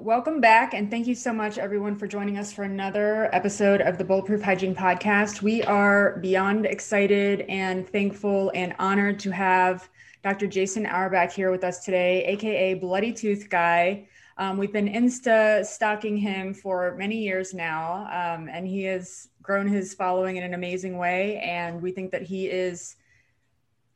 Welcome back, and thank you so much, everyone, for joining us for another episode of the Bulletproof Hygiene Podcast. We are beyond excited and thankful and honored to have Dr. Jason Auerbach here with us today, aka Bloody Tooth Guy. Um, we've been Insta stalking him for many years now, um, and he has grown his following in an amazing way. And we think that he is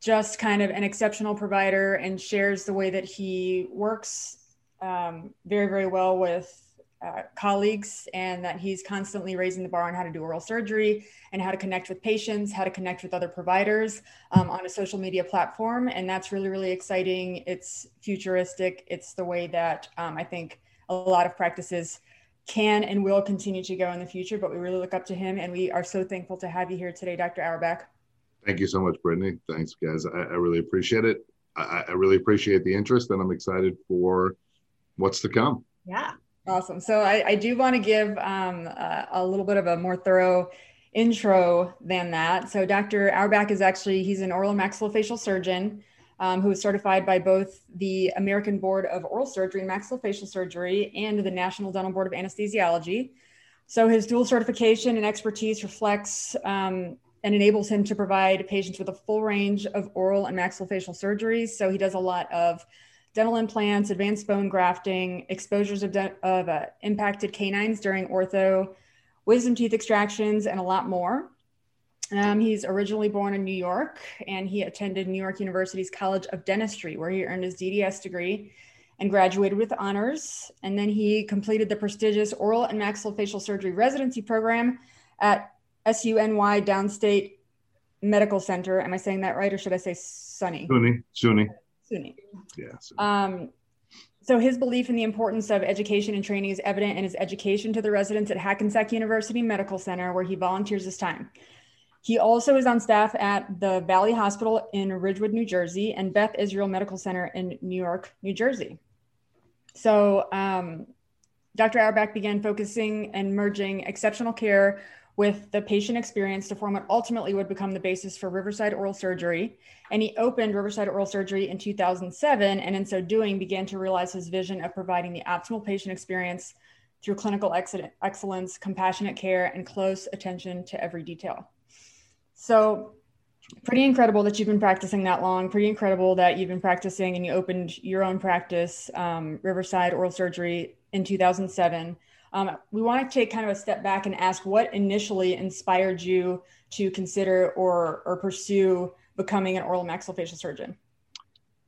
just kind of an exceptional provider and shares the way that he works um, very, very well with uh, colleagues and that he's constantly raising the bar on how to do oral surgery and how to connect with patients, how to connect with other providers um, on a social media platform. And that's really, really exciting. It's futuristic. It's the way that um, I think a lot of practices can and will continue to go in the future. But we really look up to him and we are so thankful to have you here today, Dr. Auerbach. Thank you so much, Brittany. Thanks, guys. I, I really appreciate it. I, I really appreciate the interest and I'm excited for what's to come. Yeah, awesome. So I, I do want to give um, a, a little bit of a more thorough intro than that. So Dr. Auerbach is actually, he's an oral maxillofacial surgeon um, who is certified by both the American Board of Oral Surgery and Maxillofacial Surgery and the National Dental Board of Anesthesiology. So his dual certification and expertise reflects um, and enables him to provide patients with a full range of oral and maxillofacial surgeries. So he does a lot of dental implants, advanced bone grafting, exposures of, de- of uh, impacted canines during ortho, wisdom teeth extractions, and a lot more. Um, he's originally born in New York and he attended New York University's College of Dentistry, where he earned his DDS degree and graduated with honors. And then he completed the prestigious oral and maxillofacial surgery residency program at SUNY Downstate Medical Center. Am I saying that right, or should I say Sunny? SUNY. SUNY. Yeah. SUNY. Um, so his belief in the importance of education and training is evident in his education to the residents at Hackensack University Medical Center, where he volunteers his time. He also is on staff at the Valley Hospital in Ridgewood, New Jersey, and Beth Israel Medical Center in New York, New Jersey. So um, Dr. Auerbach began focusing and merging exceptional care with the patient experience to form what ultimately would become the basis for Riverside Oral Surgery. And he opened Riverside Oral Surgery in 2007, and in so doing, began to realize his vision of providing the optimal patient experience through clinical excellence, compassionate care, and close attention to every detail. So, pretty incredible that you've been practicing that long. Pretty incredible that you've been practicing and you opened your own practice, um, Riverside Oral Surgery, in 2007. Um, we want to take kind of a step back and ask what initially inspired you to consider or or pursue becoming an oral maxillofacial surgeon.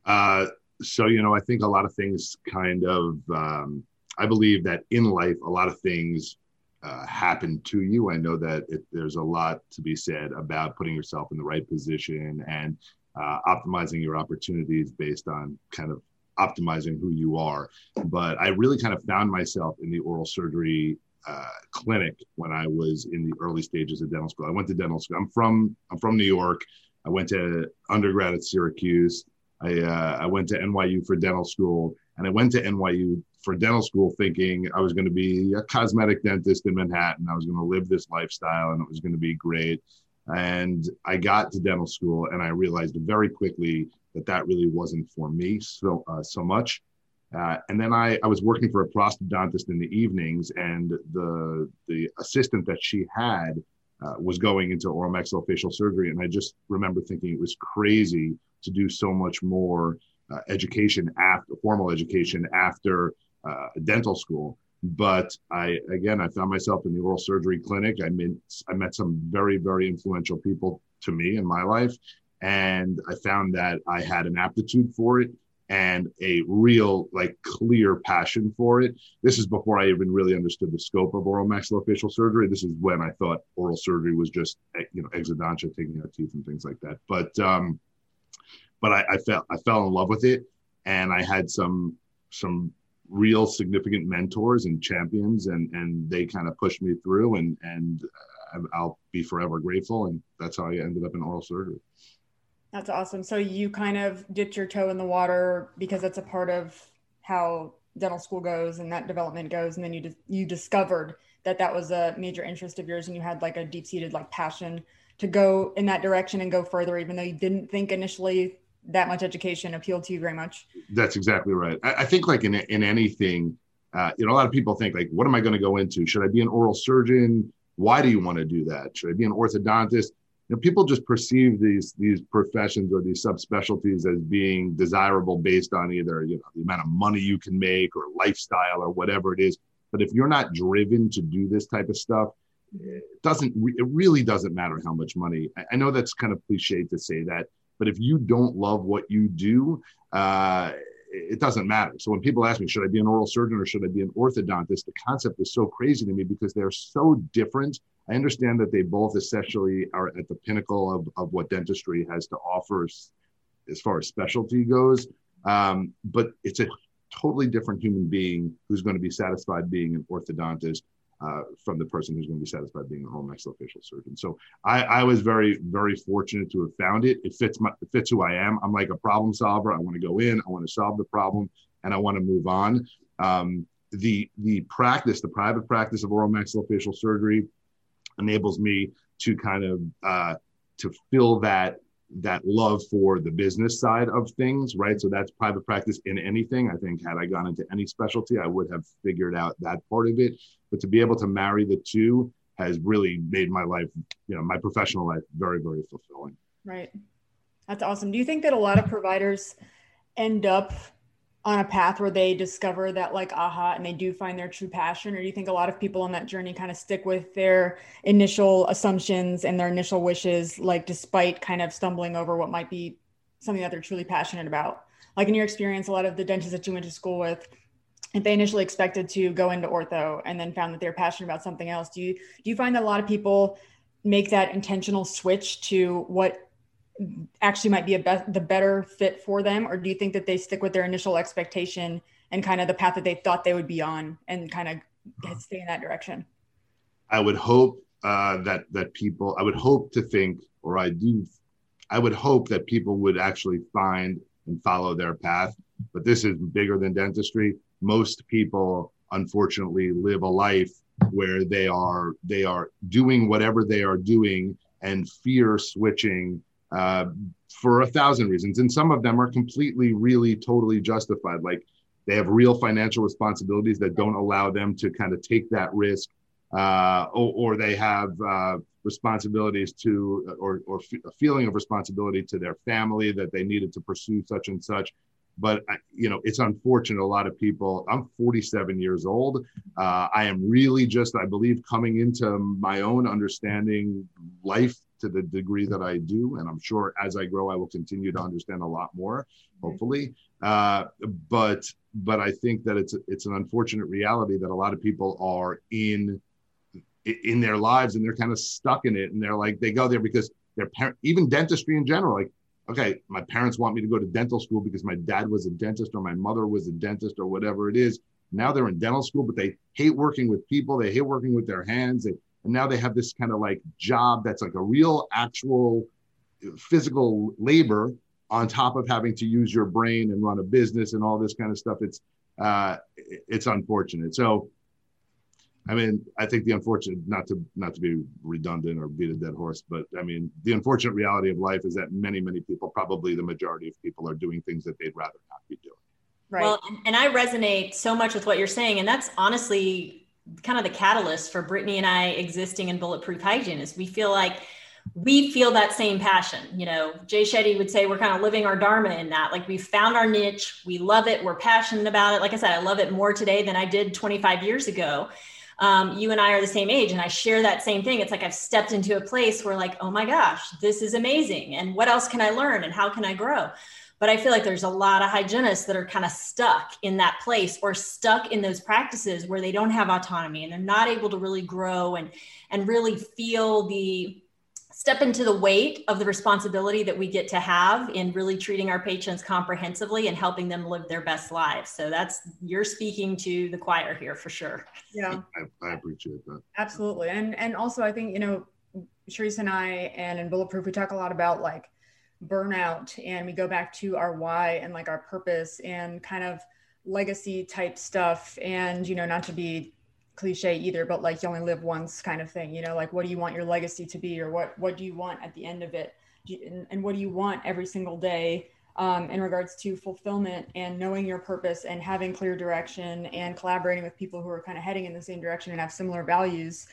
Uh, so you know, I think a lot of things kind of. Um, I believe that in life, a lot of things uh, happen to you. I know that it, there's a lot to be said about putting yourself in the right position and uh, optimizing your opportunities based on kind of optimizing who you are. But I really kind of found myself in the oral surgery uh, clinic when I was in the early stages of dental school. I went to dental school. I'm from I'm from New York. I went to undergrad at Syracuse. I uh, I went to NYU for dental school, and I went to NYU for dental school thinking I was going to be a cosmetic dentist in Manhattan. I was going to live this lifestyle, and it was going to be great. And I got to dental school, and I realized very quickly that that really wasn't for me so uh, so much. Uh, and then I, I was working for a prosthodontist in the evenings, and the the assistant that she had uh, was going into oral maxillofacial surgery, and I just remember thinking it was crazy to do so much more uh, education after formal education after uh, dental school. But I again, I found myself in the oral surgery clinic. I met I met some very very influential people to me in my life, and I found that I had an aptitude for it. and a real like clear passion for it. This is before I even really understood the scope of oral maxillofacial surgery. This is when I thought oral surgery was just eh, you know exodontia, taking out teeth and things like that. But um, but I, I fell I fell in love with it, and I had some some real significant mentors and champions, and and they kind of pushed me through, and and I'll be forever grateful. And that's how I ended up in oral surgery. That's awesome. So you kind of dipped your toe in the water because that's a part of how dental school goes and that development goes, and then you you discovered that that was a major interest of yours, and you had like a deep seated like passion to go in that direction and go further, even though you didn't think initially that much education appealed to you very much. That's exactly right. I, I think like in in anything, uh, you know, a lot of people think like, what am I going to go into? Should I be an oral surgeon? Why do you want to do that? Should I be an orthodontist? You know, people just perceive these these professions or these subspecialties as being desirable based on either you know the amount of money you can make or lifestyle or whatever it is. But if you're not driven to do this type of stuff, it doesn't it really doesn't matter how much money. I, I know that's kind of cliche to say that, but if you don't love what you do, uh, it doesn't matter. So when people ask me, should I be an oral surgeon or should I be an orthodontist, the concept is so crazy to me because they're so different I understand that they both essentially are at the pinnacle of, of what dentistry has to offer as, far as specialty goes. Um, but it's a totally different human being who's going to be satisfied being an orthodontist uh, from the person who's going to be satisfied being a home maxillofacial surgeon. So I, I, was very, very fortunate to have found it. It fits my, it fits who I am. I'm like a problem solver. I want to go in, I want to solve the problem, and I want to move on. Um, the the practice, the private practice of oral maxillofacial surgery, enables me to kind of uh, to fill that that love for the business side of things, right? So that's private practice in anything. I think had I gone into any specialty, I would have figured out that part of it. But to be able to marry the two has really made my life, you know, my professional life very, very fulfilling. Right. That's awesome. Do you think that a lot of providers end up on a path where they discover that like aha and they do find their true passion or do you think a lot of people on that journey kind of stick with their initial assumptions and their initial wishes like despite kind of stumbling over what might be something that they're truly passionate about? Like in your experience a lot of the dentists that you went to school with if they initially expected to go into ortho and then found that they're passionate about something else do you do you find that a lot of people make that intentional switch to what actually might be a be- the better fit for them? Or do you think that they stick with their initial expectation and kind of the path that they thought they would be on and kind of uh-huh. stay in that direction? I would hope uh, that that people i would hope to think or i do i would hope that people would actually find and follow their path but this is bigger than dentistry. Most people unfortunately live a life where they are they are doing whatever they are doing and fear switching uh, for a thousand reasons. And some of them are completely, really, totally justified. Like they have real financial responsibilities that don't allow them to kind of take that risk, uh, or, or, they have uh, responsibilities to, or, or f- a feeling of responsibility to their family that they needed to pursue such and such. But you know, it's unfortunate. A lot of people. I'm 47 years old. Uh, I am really just, I believe, coming into my own understanding life to the degree that I do. And I'm sure as I grow, I will continue to understand a lot more, hopefully. Uh, but but I think that it's it's an unfortunate reality that a lot of people are in in their lives and they're kind of stuck in it and they're like they go there because their parent even dentistry in general like okay my parents want me to go to dental school because my dad was a dentist or my mother was a dentist or whatever it is now they're in dental school but they hate working with people they hate working with their hands they and now they have this kind of like job that's like a real actual physical labor on top of having to use your brain and run a business and all this kind of stuff. It's uh it's unfortunate. So i mean i think the unfortunate not to not to be redundant or beat a dead horse but i mean the unfortunate reality of life is that many many people probably the majority of people are doing things that they'd rather not be doing. Right. Well and i resonate so much with what you're saying and that's honestly kind of the catalyst for Brittany and I existing in Bulletproof Hygiene is we feel like we feel that same passion. You know, Jay Shetty would say we're kind of living our dharma in that. Like we found our niche, we love it, we're passionate about it. Like I said, I love it more today than I did 25 years ago. Um, you and I are the same age, and I share that same thing. It's like I've stepped into a place where, like, oh my gosh, this is amazing, and what else can I learn, and how can I grow? But I feel like there's a lot of hygienists that are kind of stuck in that place or stuck in those practices where they don't have autonomy and they're not able to really grow and and really feel the step into the weight of the responsibility that we get to have in really treating our patients comprehensively and helping them live their best lives. So that's you're speaking to the choir here for sure. Yeah, I, I appreciate that. Absolutely, and and also I think you know, Sharice and I and in Bulletproof we talk a lot about like burnout, and we go back to our why and like our purpose and kind of legacy type stuff, and you know, not to be cliche either, but like you only live once kind of thing, you know, like what do you want your legacy to be or what, what do you want at the end of it? And, and what do you want every single day um, in regards to fulfillment and knowing your purpose and having clear direction and collaborating with people who are kind of heading in the same direction and have similar values.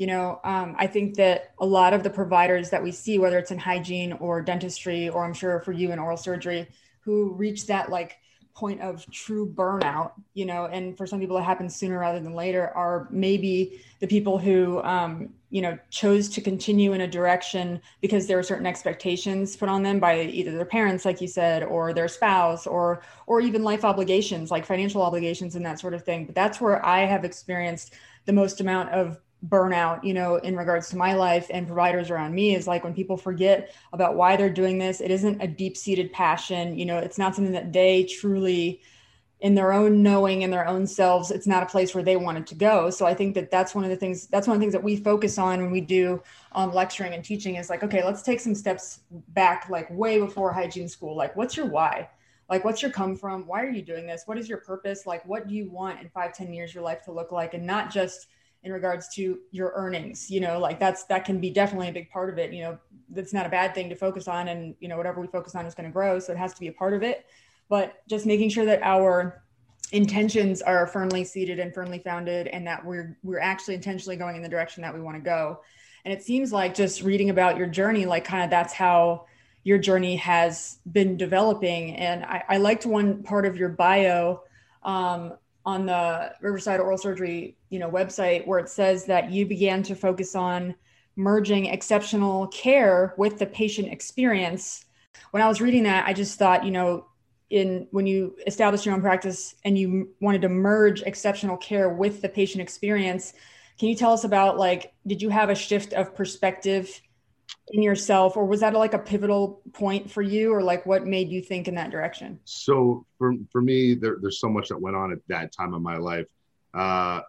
You know, um, I think that a lot of the providers that we see, whether it's in hygiene or dentistry, or I'm sure for you in oral surgery, who reach that like point of true burnout, you know, and for some people it happens sooner rather than later, are maybe the people who, um, you know, chose to continue in a direction because there were certain expectations put on them by either their parents, like you said, or their spouse, or or even life obligations, like financial obligations and that sort of thing. But that's where I have experienced the most amount of burnout you know in regards to my life and providers around me is like when people forget about why they're doing this it isn't a deep seated passion you know it's not something that they truly in their own knowing in their own selves it's not a place where they wanted to go. So i think that that's one of the things that's one of the things that we focus on when we do um, lecturing and teaching is like okay let's take some steps back like way before hygiene school. Like what's your why? Like what's your come from? Why are you doing this? What is your purpose? Like what do you want in five ten years your life to look like? And not just in regards to your earnings you know like that's that can be definitely a big part of it you know that's not a bad thing to focus on and you know whatever we focus on is going to grow so it has to be a part of it. But just making sure that our intentions are firmly seated and firmly founded and that we're we're actually intentionally going in the direction that we want to go. And it seems like just reading about your journey like kind of that's how your journey has been developing. And i, I liked one part of your bio um, on the Riverside Oral Surgery, you know, website where it says that you began to focus on merging exceptional care with the patient experience. When I was reading that, I just thought, you know, in when you established your own practice and you wanted to merge exceptional care with the patient experience, can you tell us about like did you have a shift of perspective in yourself or was that like a pivotal point for you or like what made you think in that direction? So for, for me there, there's so much that went on at that time of my life. Uh,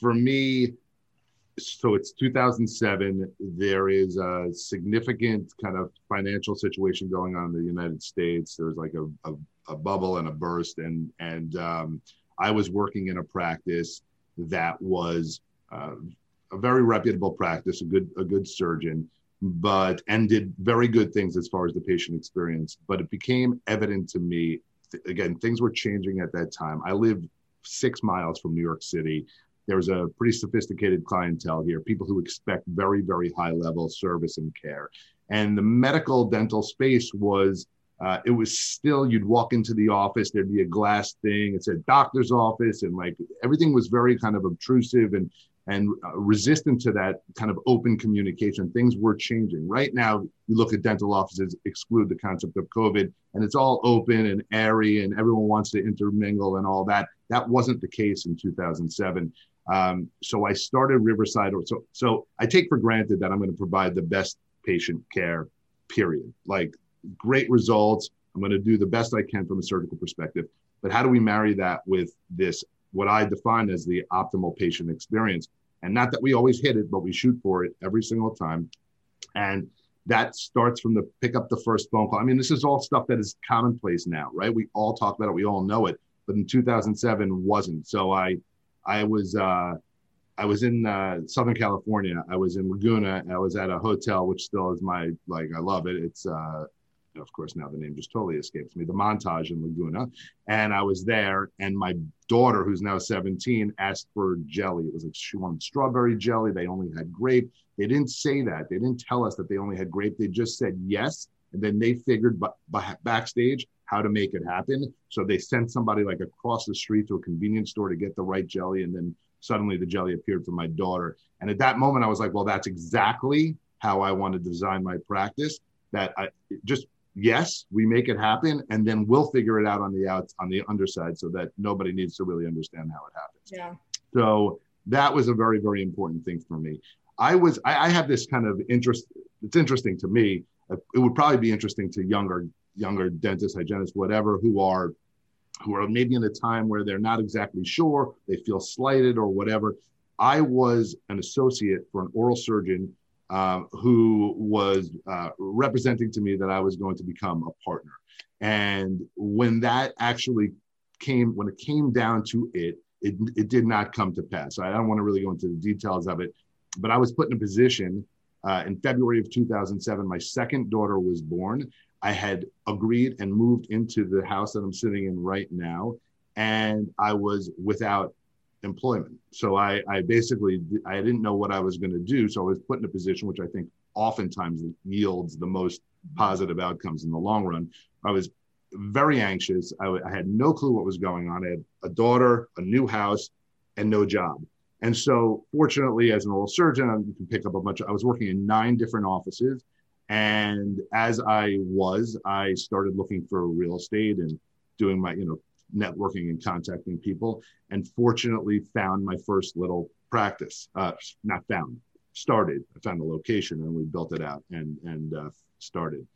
for me so it's 2007 there is a significant kind of financial situation going on in the united states. There's like a, a, a bubble and a burst and and um, i was working in a practice that was uh, a very reputable practice a good a good surgeon but and did very good things as far as the patient experience. But it became evident to me, th- again, things were changing at that time. I lived six miles from New York City. There's a pretty sophisticated clientele here, people who expect very, very high level service and care. And the medical dental space was uh, it was still you'd walk into the office there'd be a glass thing it said doctor's office and like everything was very kind of obtrusive and and uh, resistant to that kind of open communication. Things were changing. Right now, you look at dental offices, exclude the concept of COVID, and it's all open and airy, and everyone wants to intermingle and all that. That wasn't the case in 2007. Um, so I started Riverside. So, so I take for granted that I'm going to provide the best patient care, period. Like great results. I'm going to do the best I can from a surgical perspective. But how do we marry that with this what I define as the optimal patient experience. And not that we always hit it, but we shoot for it every single time. And that starts from the pick up the first phone call. I mean, this is all stuff that is commonplace now, right? We all talk about it, we all know it, but in 2007 wasn't. So I, I was, uh, I was in uh, Southern California. I was in Laguna. I was at a hotel, which still is my like. I love it. It's uh, of course, now the name just totally escapes me, the Montage in Laguna. And I was there, and my daughter, who's now 17, asked for jelly. It was like she wanted strawberry jelly. They only had grape. They didn't say that. They didn't tell us that they only had grape. They just said yes. And then they figured b- b- backstage how to make it happen. So they sent somebody like across the street to a convenience store to get the right jelly. And then suddenly the jelly appeared for my daughter. And at that moment, I was like, well, that's exactly how I want to design my practice. That I just yes, we make it happen, and then we'll figure it out on the outs on the underside so that nobody needs to really understand how it happens. Yeah. So that was a very, very important thing for me. I was I, I have this kind of interest. It's interesting to me. Uh, it would probably be interesting to younger younger dentists, hygienists, whatever, who are who are maybe in a time where they're not exactly sure, they feel slighted or whatever. I was an associate for an oral surgeon uh, who was uh, representing to me that I was going to become a partner. And when that actually came, when it came down to it, it, it did not come to pass. So I don't want to really go into the details of it, but I was put in a position uh, in February of 2007. My second daughter was born. I had agreed and moved into the house that I'm sitting in right now, and I was without employment. So I, I basically I didn't know what I was going to do. So I was put in a position which I think oftentimes yields the most positive outcomes in the long run. I was very anxious. I, w- I had no clue what was going on. I had a daughter, a new house, and no job. And so, fortunately, as an oral surgeon, you can pick up a bunch. Of, I was working in nine different offices, and as I was, I started looking for real estate and doing my, you know, networking and contacting people, and fortunately found my first little practice. Uh, not found, started. I found a location, and we built it out and and uh, started.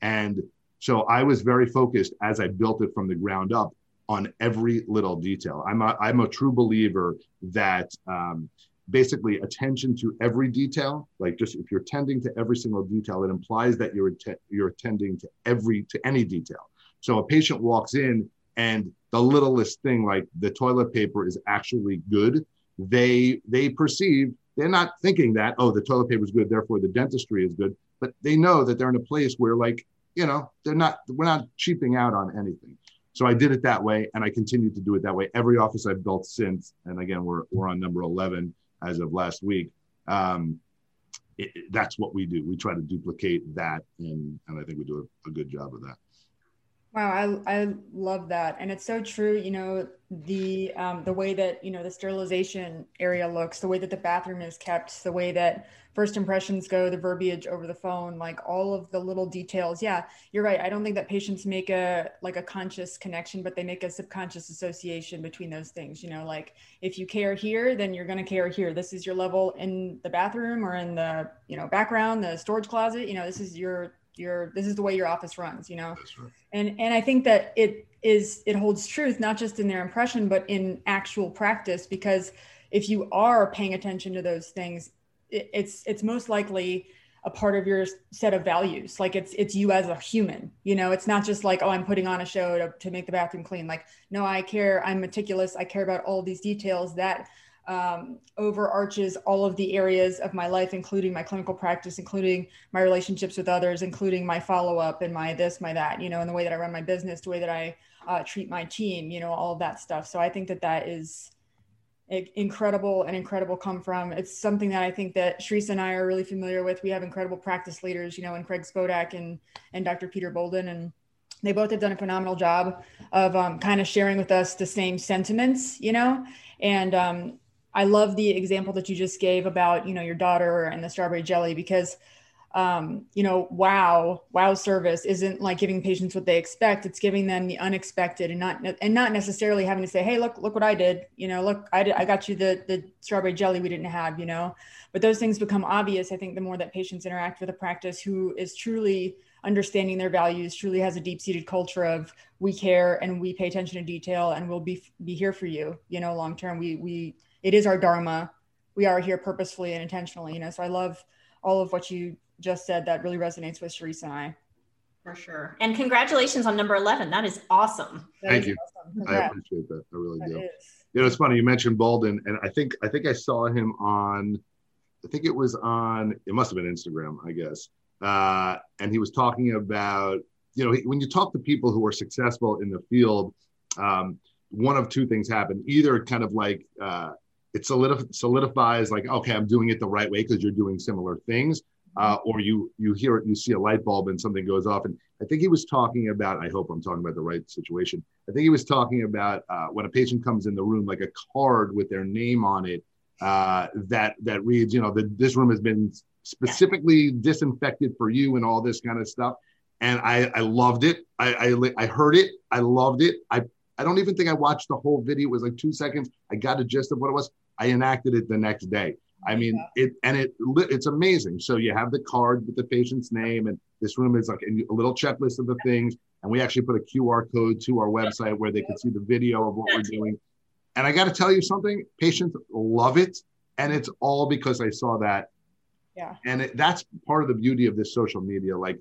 And so I was very focused as I built it from the ground up on every little detail. I'm a, I'm a true believer that um, basically attention to every detail, like just if you're tending to every single detail, it implies that you're att- you're attending to every to any detail. So a patient walks in and the littlest thing like the toilet paper is actually good, they they perceive they're not thinking that oh the toilet paper is good therefore the dentistry is good, but they know that they're in a place where like you know, they're not, we're not cheaping out on anything. So I did it that way and I continue to do it that way. Every office I've built since, and again, we're, we're on number 11 as of last week. Um, it, that's what we do. We try to duplicate that. And, and I think we do a, a good job of that. Wow, I, I love that, and it's so true. You know the um, the way that you know the sterilization area looks, the way that the bathroom is kept, the way that first impressions go, the verbiage over the phone, like all of the little details. Yeah, you're right. I don't think that patients make a like a conscious connection, but they make a subconscious association between those things. You know, like if you care here, then you're going to care here. This is your level in the bathroom or in the you know background, the storage closet. You know, this is your your this is the way your office runs you know? Right. and and i think that it is it holds truth not just in their impression but in actual practice because if you are paying attention to those things it, it's it's most likely a part of your set of values. Like it's it's you as a human you know? It's not just like oh i'm putting on a show to, to make the bathroom clean. Like no i care i'm meticulous i care about all these details that um, overarches all of the areas of my life, including my clinical practice, including my relationships with others, including my follow up and my this, my that, you know, and the way that I run my business, the way that I uh, treat my team, you know, all of that stuff. So I think that that is incredible and incredible come from. It's something that I think that Shreesa and I are really familiar with. We have incredible practice leaders, you know, and Craig Spodak and and Dr. Peter Boulden, and they both have done a phenomenal job of um, kind of sharing with us the same sentiments, you know, and um, I love the example that you just gave about, you know, your daughter and the strawberry jelly because um, you know, wow, wow service isn't like giving patients what they expect. It's giving them the unexpected and not and not necessarily having to say, hey, look, look what I did. You know, look, I did, I got you the the strawberry jelly we didn't have. You know, but those things become obvious. I think the more that patients interact with a practice who is truly understanding their values, truly has a deep seated culture of we care and we pay attention to detail and we'll be be here for you. You know, long term, we we it is our dharma. We are here purposefully and intentionally, you know. So I love all of what you just said. That really resonates with Sharice and I. For sure. And congratulations on number 11. That is awesome. That Thank is you. Awesome. I appreciate that. I really that do. Is. You know, it's funny. You mentioned Boulden, and I think I think I saw him on. I think it was on. It must have been Instagram, I guess. Uh, and he was talking about you know when you talk to people who are successful in the field, um, one of two things happen. Either kind of like uh, it solidif- solidifies like okay i'm doing it the right way because you're doing similar things uh, or you you hear it you see a light bulb and something goes off and i think he was talking about i hope i'm talking about the right situation i think he was talking about uh, when a patient comes in the room like a card with their name on it uh, that that reads you know that this room has been specifically disinfected for you and all this kind of stuff and I, I loved it. I, I, I heard it. I loved it. I, I don't even think I watched the whole video. It was like two seconds. I got a gist of what it was. I enacted it the next day. I mean, it and it it's amazing. So you have the card with the patient's name, and this room is like a little checklist of the things. And we actually put a QR code to our website where they can see the video of what we're doing. And I got to tell you something, patients love it, and it's all because I saw that. Yeah. And it, that's part of the beauty of this social media. Like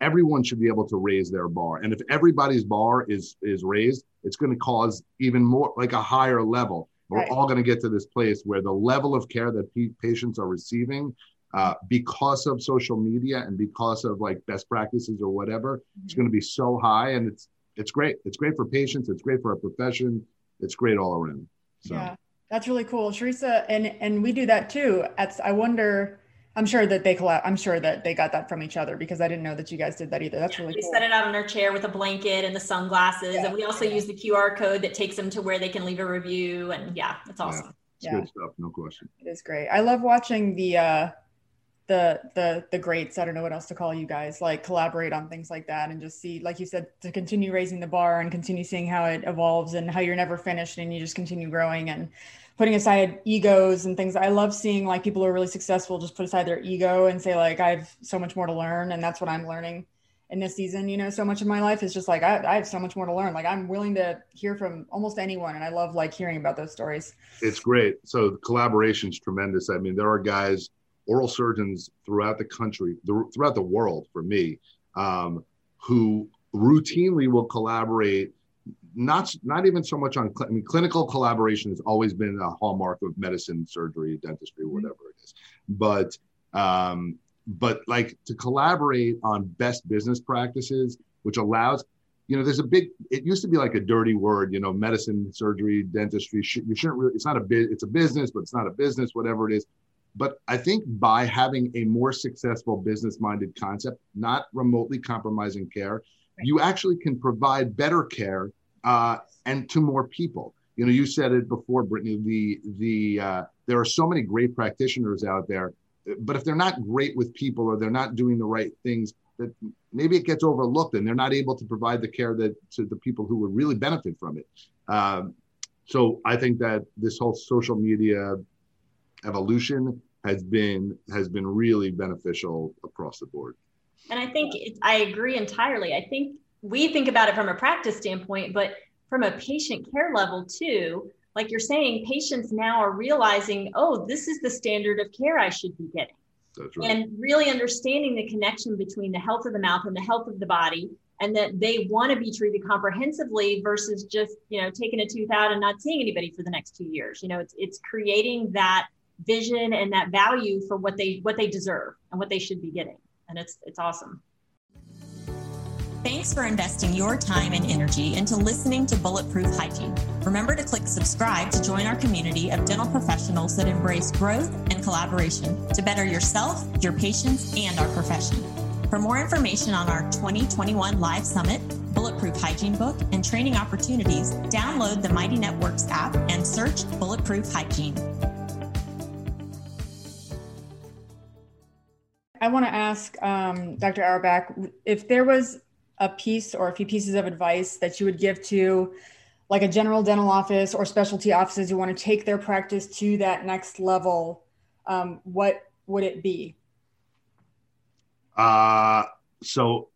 everyone should be able to raise their bar, and if everybody's bar is is raised, it's going to cause even more like a higher level we're all going to get to this place where the level of care that p- patients are receiving uh, because of social media and because of like best practices or whatever, mm-hmm. it's going to be so high, and it's it's great. It's great for patients. It's great for our profession. It's great all around. So. Yeah, that's really cool, Teresa, and and we do that too. At I wonder I'm sure that they collab. I'm sure that they got that from each other because I didn't know that you guys did that either. That's really we cool. set it out on our chair with a blanket and the sunglasses, yeah. and we also use the QR code that takes them to where they can leave a review. And yeah, it's awesome. Yeah, it's yeah. good stuff, no question. It is great. I love watching the uh, the the the greats. I don't know what else to call you guys. Like collaborate on things like that and just see, like you said, to continue raising the bar and continue seeing how it evolves and how you're never finished and you just continue growing and putting aside egos and things. I love seeing like people who are really successful just put aside their ego and say like I have so much more to learn, and that's what I'm learning in this season. You know, so much of my life is just like I, I have so much more to learn. Like I'm willing to hear from almost anyone, and I love like hearing about those stories. It's great. So collaboration is tremendous. I mean, there are guys, oral surgeons throughout the country, throughout the world, for me, um, who routinely will collaborate not not even so much on I mean, clinical collaboration has always been a hallmark of medicine, surgery, dentistry, mm-hmm. whatever it is. But um, but like to collaborate on best business practices, which allows you know, there's a big. It used to be like a dirty word, you know, medicine, surgery, dentistry. You shouldn't really. It's not a bit. It's a business, but it's not a business. Whatever it is. But I think by having a more successful business-minded concept, not remotely compromising care, you actually can provide better care uh, and to more people. You know, you said it before, Brittany. The the uh, there are so many great practitioners out there, but if they're not great with people or they're not doing the right things, that maybe it gets overlooked and they're not able to provide the care that to the people who would really benefit from it. Um, so I think that this whole social media evolution has been has been really beneficial across the board. And I think it, I agree entirely. I think we think about it from a practice standpoint, but from a patient care level too, like you're saying, patients now are realizing, oh, this is the standard of care I should be getting. Right. And really understanding the connection between the health of the mouth and the health of the body, and that they want to be treated comprehensively versus just, you know, taking a tooth out and not seeing anybody for the next two years. You know, it's it's creating that vision and that value for what they what they deserve and what they should be getting. And it's it's awesome. Thanks for investing your time and energy into listening to Bulletproof Hygiene. Remember to click subscribe to join our community of dental professionals that embrace growth and collaboration to better yourself, your patients, and our profession. For more information on our 2021 Live Summit, Bulletproof Hygiene book, and training opportunities, download the Mighty Networks app and search Bulletproof Hygiene. I want to ask um, Dr. Auerbach if there was a piece or a few pieces of advice that you would give to like a general dental office or specialty offices who want to take their practice to that next level, um, what would it be? Uh, so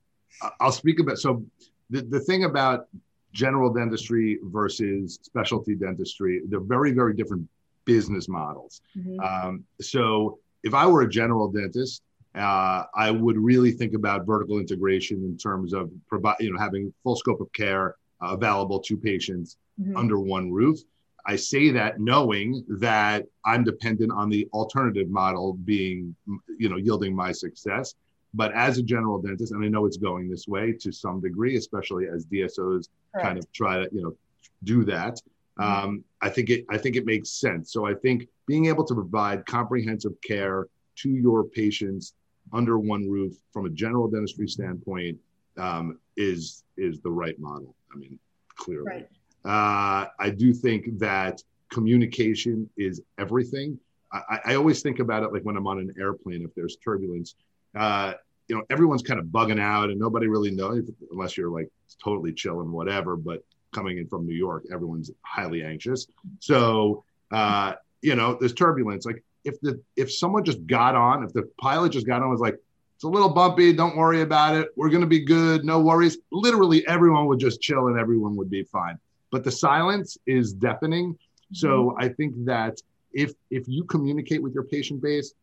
I'll speak about, so the, the thing about general dentistry versus specialty dentistry, they're very, very different business models. Mm-hmm. Um, so if I were a general dentist, uh, I would really think about vertical integration in terms of provide, you know, having full scope of care uh, available to patients mm-hmm. under one roof. I say that knowing that I'm dependent on the alternative model being, you know, yielding my success. But as a general dentist, and I know it's going this way to some degree, especially as DSOs Correct. kind of try to, you know, do that. Mm-hmm. Um, I think it, I think it makes sense. So I think being able to provide comprehensive care to your patients under one roof from a general dentistry standpoint um, is is the right model. I mean, clearly. Right. Uh, I do think that communication is everything. I, I, always think about it like when I'm on an airplane, if there's turbulence, uh, you know, everyone's kind of bugging out and nobody really knows unless you're like totally chilling, whatever. But coming in from New York, everyone's highly anxious. So, uh, you know, there's turbulence. Like if the if someone just got on, if the pilot just got on, was like, it's a little bumpy, don't worry about it. We're gonna be good, no worries. Literally, everyone would just chill and everyone would be fine. But the silence is deafening. So mm-hmm. I think that if if you communicate with your patient base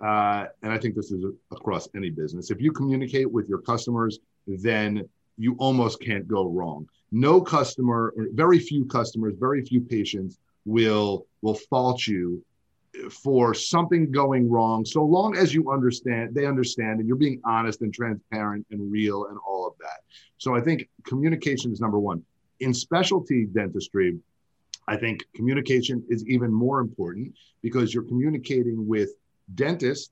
uh, and I think this is across any business. If you communicate with your customers, then you almost can't go wrong. No customer, or very few customers, very few patients will will fault you for something going wrong so long as you understand they understand and you're being honest and transparent and real and all of that so i think communication is number one in specialty dentistry i think communication is even more important because you're communicating with dentists,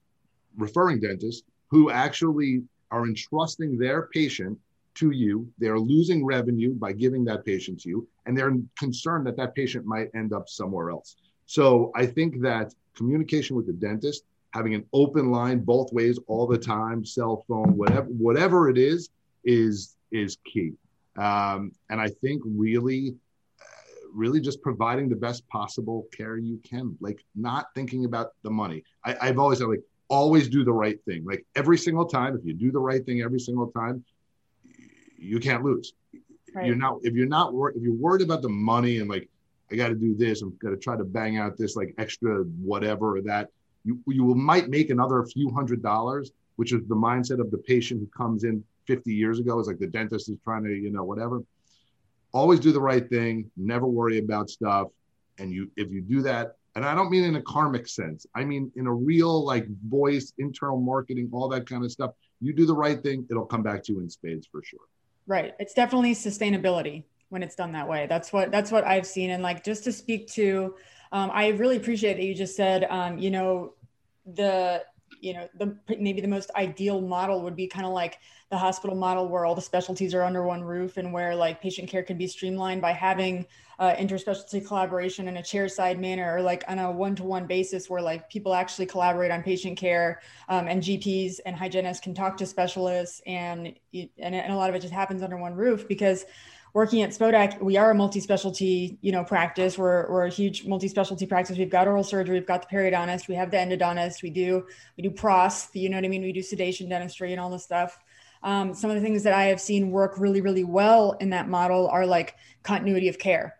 referring dentists, who actually are entrusting their patient to you. They're losing revenue by giving that patient to you, and they're concerned that that patient might end up somewhere else. So I think that communication with the dentist, having an open line both ways all the time, cell phone, whatever, whatever it is, is is key. Um, and I think really really just providing the best possible care you can, like not thinking about the money. I, I've always said, like, always do the right thing. Like every single time, if you do the right thing every single time, you can't lose. Right. You're not if you're not if you're worried about the money and like I got to do this, I'm going to try to bang out this like extra whatever or that. You you might make another few hundred dollars, which is the mindset of the patient who comes in 50 years ago. Is like the dentist is trying to you know whatever always do the right thing, never worry about stuff. And you, if you do that, and I don't mean in a karmic sense, I mean in a real like voice, internal marketing, all that kind of stuff. You do the right thing, it'll come back to you in spades for sure. Right. It's definitely sustainability when it's done that way. That's what that's what I've seen. And like just to speak to, um, I really appreciate that you just said, um, you know, the you know the maybe the most ideal model would be kind of like the hospital model where all the specialties are under one roof and where like patient care can be streamlined by having uh, interspecialty collaboration in a chair side manner or like on a one-to-one basis where like people actually collaborate on patient care um, and gps and hygienists can talk to specialists and, and and a lot of it just happens under one roof because working at Spodak, we are a multi-specialty, you know, practice. We're, we're a huge multi-specialty practice. We've got oral surgery, we've got the periodontist, we have the endodontist, we do we do pros, you know what I mean? We do sedation dentistry and all this stuff. Um, some of the things that I have seen work really, really well in that model are like continuity of care,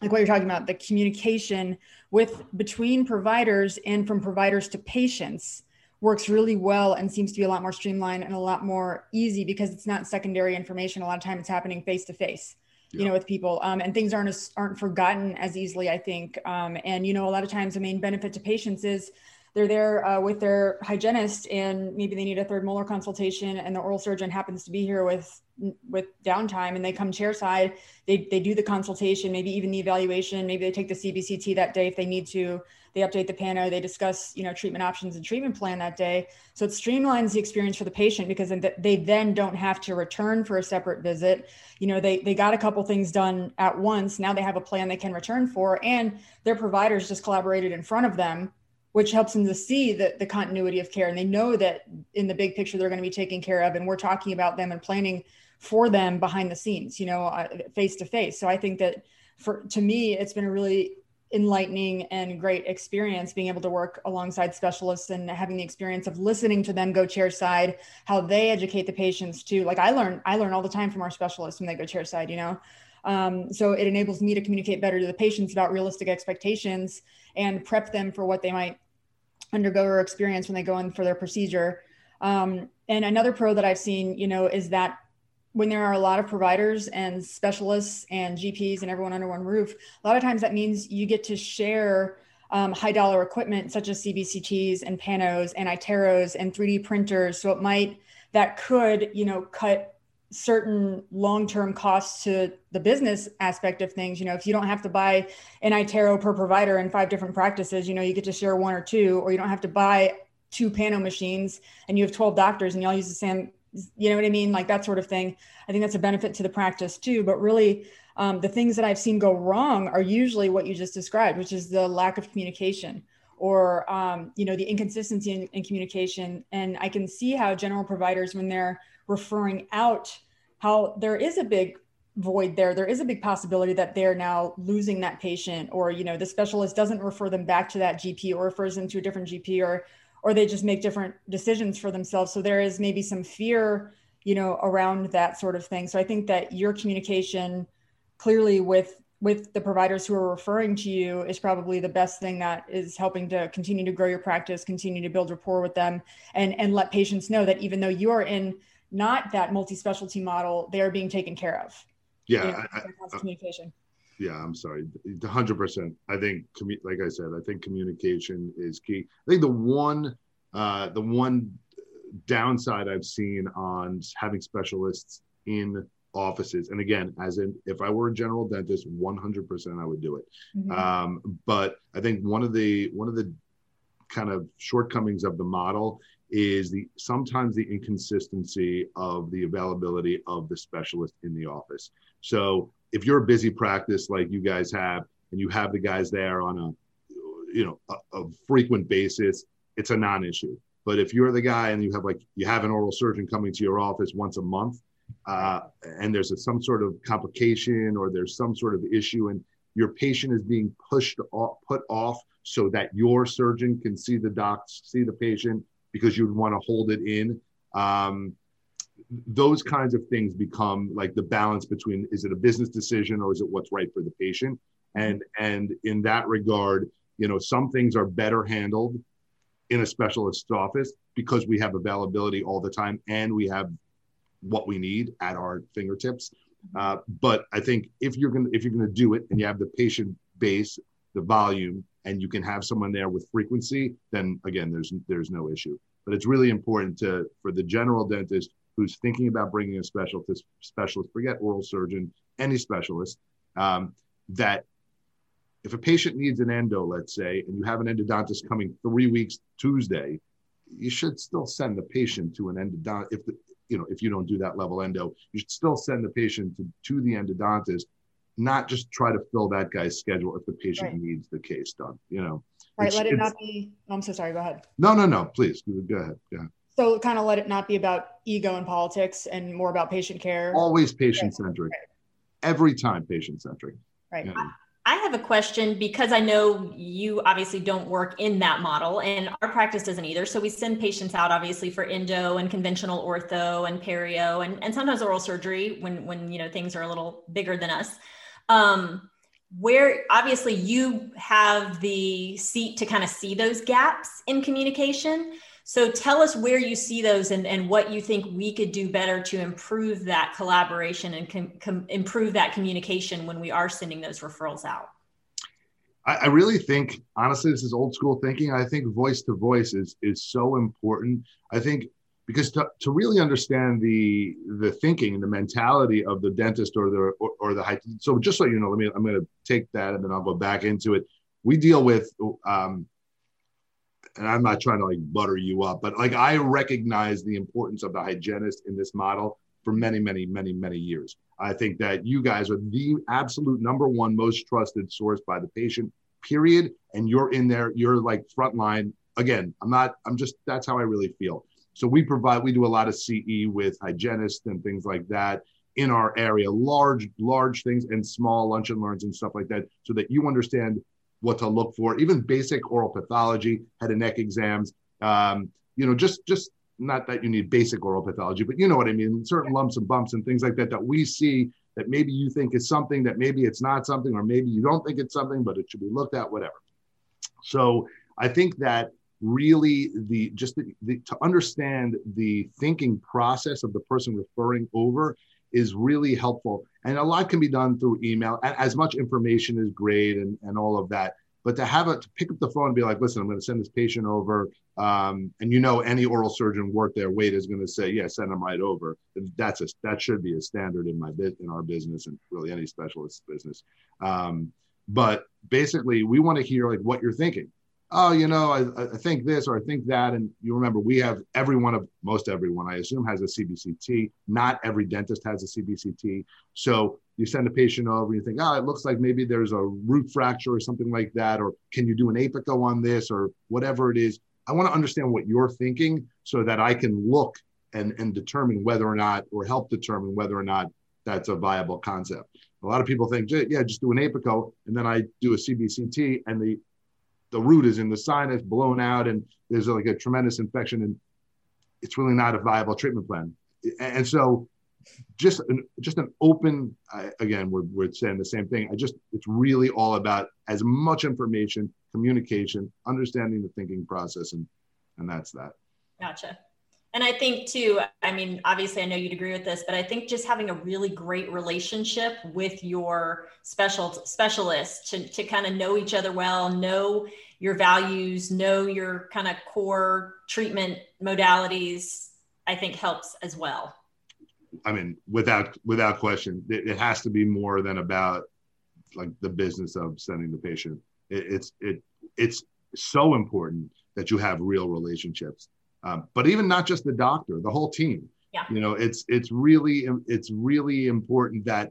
like what you're talking about, the communication with between providers and from providers to patients works really well and seems to be a lot more streamlined and a lot more easy because it's not secondary information. A lot of time it's happening face to face, you know, with people, um, and things aren't as, aren't forgotten as easily. I think, um, and you know, a lot of times the main benefit to patients is they're there uh, with their hygienist and maybe they need a third molar consultation and the oral surgeon happens to be here with with downtime and they come chairside they, they do the consultation maybe even the evaluation maybe they take the cbct that day if they need to they update the pano they discuss you know treatment options and treatment plan that day. So it streamlines the experience for the patient because they then don't have to return for a separate visit. You know they they got a couple things done at once. Now they have a plan they can return for and their providers just collaborated in front of them which helps them to see the, the continuity of care. And they know that in the big picture they're going to be taken care of and we're talking about them and planning for them behind the scenes you know uh, face to face. So i think that for to me it's been a really enlightening and great experience being able to work alongside specialists and having the experience of listening to them go chair side how they educate the patients too like i learn i learn all the time from our specialists when they go chair side you know um, so it enables me to communicate better to the patients about realistic expectations and prep them for what they might undergo or experience when they go in for their procedure. Um, and another pro that I've seen, you know, is that when there are a lot of providers and specialists and GPs and everyone under one roof, a lot of times that means you get to share um, high dollar equipment such as CBCTs and panos and iTeros and 3D printers. So it might that could you know cut certain long-term costs to the business aspect of things you know if you don't have to buy an iTero per provider in five different practices you know you get to share one or two or you don't have to buy two pano machines and you have 12 doctors and you all use the same you know what i mean? Like that sort of thing. I think that's a benefit to the practice too but really um, the things that i've seen go wrong are usually what you just described which is the lack of communication or um, you know the inconsistency in, in communication. And i can see how general providers when they're referring out how there is a big void there there is a big possibility that they're now losing that patient or you know the specialist doesn't refer them back to that gp or refers them to a different gp or or they just make different decisions for themselves. So there is maybe some fear you know around that sort of thing. So i think that your communication clearly with with the providers who are referring to you is probably the best thing that is helping to continue to grow your practice continue to build rapport with them and and let patients know that even though you are in not that multi-specialty model they are being taken care of. Yeah you know, I, I, communication yeah i'm sorry. 100% i think like i said i think communication is key. I think the one uh, the one downside i've seen on having specialists in offices and again as in if i were a general dentist 100% i would do it. Mm-hmm. um, but i think one of the one of the kind of shortcomings of the model is the sometimes the inconsistency of the availability of the specialist in the office so if you're a busy practice like you guys have and you have the guys there on a you know a, a frequent basis it's a non-issue but if you're the guy and you have like you have an oral surgeon coming to your office once a month uh, and there's a, some sort of complication or there's some sort of issue and your patient is being pushed off, put off so that your surgeon can see the doc, see the patient because you'd want to hold it in. Um, those kinds of things become like the balance between is it a business decision or is it what's right for the patient? And and in that regard, you know, some things are better handled in a specialist's office because we have availability all the time and we have what we need at our fingertips. Mm-hmm. Uh, but I think if you're gonna if you're gonna do it and you have the patient base, the volume, and you can have someone there with frequency, then again, there's there's no issue. But it's really important to for the general dentist who's thinking about bringing a specialist specialist, forget oral surgeon, any specialist, um, that if a patient needs an endo, let's say, and you have an endodontist coming three weeks Tuesday, you should still send the patient to an endodontist if the you know, if you don't do that level endo, you should still send the patient to, to the endodontist, not just try to fill that guy's schedule if the patient right. needs the case done, you know. Right. It's, let it not be, I'm so sorry. Go ahead. No, no, no, please go ahead. Go ahead. So kind of let it not be about ego and politics and more about patient care. Always patient centric. Right. Every time patient centric. Right. You know? I have a question because I know you obviously don't work in that model and our practice doesn't either. So we send patients out obviously for endo and conventional ortho and perio and, and sometimes oral surgery when when you know things are a little bigger than us. Um, where obviously you have the seat to kind of see those gaps in communication. So tell us where you see those and, and what you think we could do better to improve that collaboration and com, com, improve that communication when we are sending those referrals out. I, I really think, honestly, this is old school thinking. I think voice to voice is is so important. I think because to, to really understand the the thinking and the mentality of the dentist or the or, or the so just so you know let me i'm going to take that and then i'll go back into it we deal with um, and I'm not trying to like butter you up, but like I recognize the importance of the hygienist in this model for many, many, many, many years. I think that you guys are the absolute number one most trusted source by the patient, period. And you're in there, you're like frontline. Again, I'm not, I'm just, that's how I really feel. So we provide, we do a lot of CE with hygienists and things like that in our area, large, large things and small lunch and learns and stuff like that, so that you understand what to look for, even basic oral pathology, head and neck exams. Um, you know, just just not that you need basic oral pathology, but you know what I mean. Certain lumps and bumps and things like that that we see that maybe you think is something that maybe it's not something, or maybe you don't think it's something, but it should be looked at, whatever. So I think that really the just the, the, to understand the thinking process of the person referring over is really helpful. And a lot can be done through email. And as much information is great and, and all of that. But to have it, to pick up the phone and be like, listen, I'm going to send this patient over. Um, and you know, any oral surgeon worth their weight is going to say, yeah, send them right over. That's a, that should be a standard in my bit, in our business and really any specialist business. Um, but basically we want to hear like what you're thinking. Oh, you know, I, I think this or I think that. And you remember, we have every one of most everyone, I assume, has a CBCT. Not every dentist has a CBCT. So you send a patient over you think, oh, it looks like maybe there's a root fracture or something like that. Or can you do an apico on this or whatever it is? I want to understand what you're thinking so that I can look and, and determine whether or not, or help determine whether or not that's a viable concept. A lot of people think, yeah, just do an apico, and then I do a CBCT, and the the root is in the sinus, blown out, and there's like a tremendous infection, and it's really not a viable treatment plan. And so, just an just an open again, we're we're saying the same thing. I just it's really all about as much information, communication, understanding the thinking process, and and that's that. Gotcha. And I think too, I mean, obviously I know you'd agree with this, but I think just having a really great relationship with your special specialist to, to kind of know each other well, know your values, know your kind of core treatment modalities, I think helps as well. I mean, without without question, it, it has to be more than about like the business of sending the patient. It, it's it it's so important that you have real relationships um, but even not just the doctor, the whole team. Yeah. You know, it's it's really it's really important that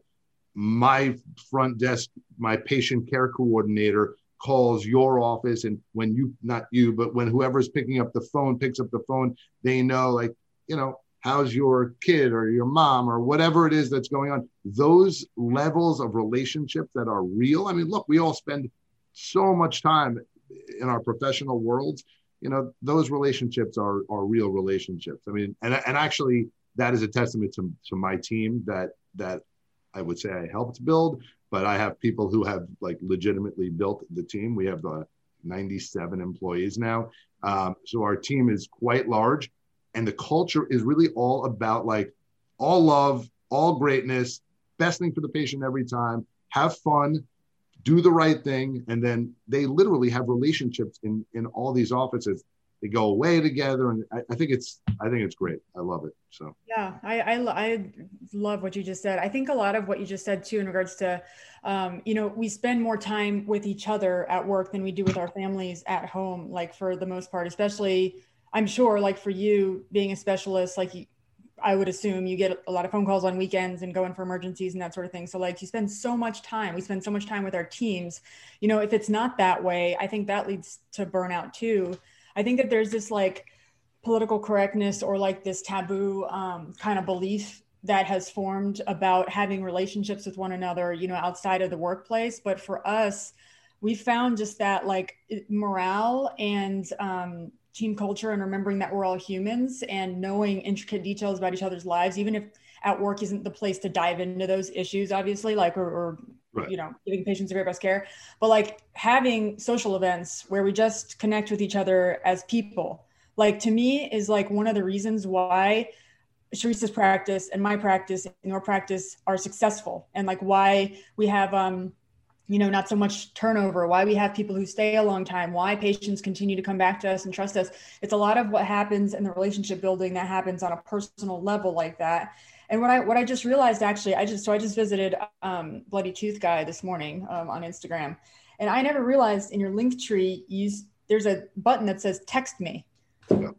my front desk, my patient care coordinator calls your office and when you not you but when whoever's picking up the phone picks up the phone they know like you know how's your kid or your mom or whatever it is that's going on those levels of relationship that are real i mean look we all spend so much time in our professional worlds you know those relationships are are real relationships. I mean and and actually that is a testament to, to my team that that i would say i helped build but i have people who have like legitimately built the team. We have uh, 97 employees now. Um, so our team is quite large and the culture is really all about like all love all greatness best thing for the patient every time. Have fun do the right thing and then they literally have relationships in in all these offices. They go away together and I, I, think it's i think it's great. I love it so. Yeah I, I, I love what you just said. I think a lot of what you just said too in regards to um, you know we spend more time with each other at work than we do with our families at home like for the most part especially i'm sure like for you being a specialist like I would assume you get a lot of phone calls on weekends and going for emergencies and that sort of thing. So like you spend so much time, we spend so much time with our teams. You know, if it's not that way, I think that leads to burnout too. I think that there's this like political correctness or like this taboo um, kind of belief that has formed about having relationships with one another, you know, outside of the workplace. But for us, we found just that like morale and um, team culture and remembering that we're all humans and knowing intricate details about each other's lives, even if at work isn't the place to dive into those issues, obviously, like or, or right. you know, giving patients the very best care, but like having social events where we just connect with each other as people, like to me is like one of the reasons why Sharice's practice and my practice and your practice are successful and like why we have um you know not so much turnover why we have people who stay a long time why patients continue to come back to us and trust us it's a lot of what happens in the relationship building that happens on a personal level like that and what i what i just realized actually i just so i just visited um, bloody tooth guy this morning um, on instagram and i never realized in your Linktree you there's a button that says text me yeah.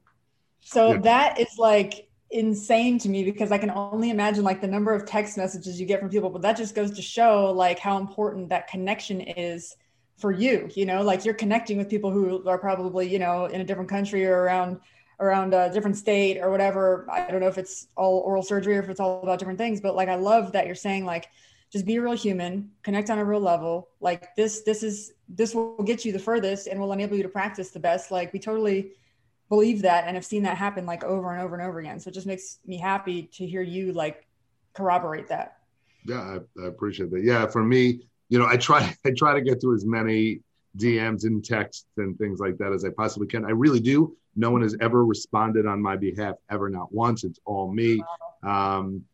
so yeah. that is like insane to me because I can only imagine like the number of text messages you get from people, but that just goes to show like how important that connection is for you. You know, like you're connecting with people who are probably, you know, in a different country or around around a different state or whatever. I don't know if it's all oral surgery or if it's all about different things, but like I love that you're saying like just be a real human, connect on a real level. Like this, this is this will get you the furthest and will enable you to practice the best. Like we totally believe that and have seen that happen like over and over and over again. So it just makes me happy to hear you like corroborate that. Yeah, I, I appreciate that. Yeah, for me, you know, I try I try to get to as many DMs and texts and things like that as I possibly can. I really do. No one has ever responded on my behalf ever, not once. It's all me. Um,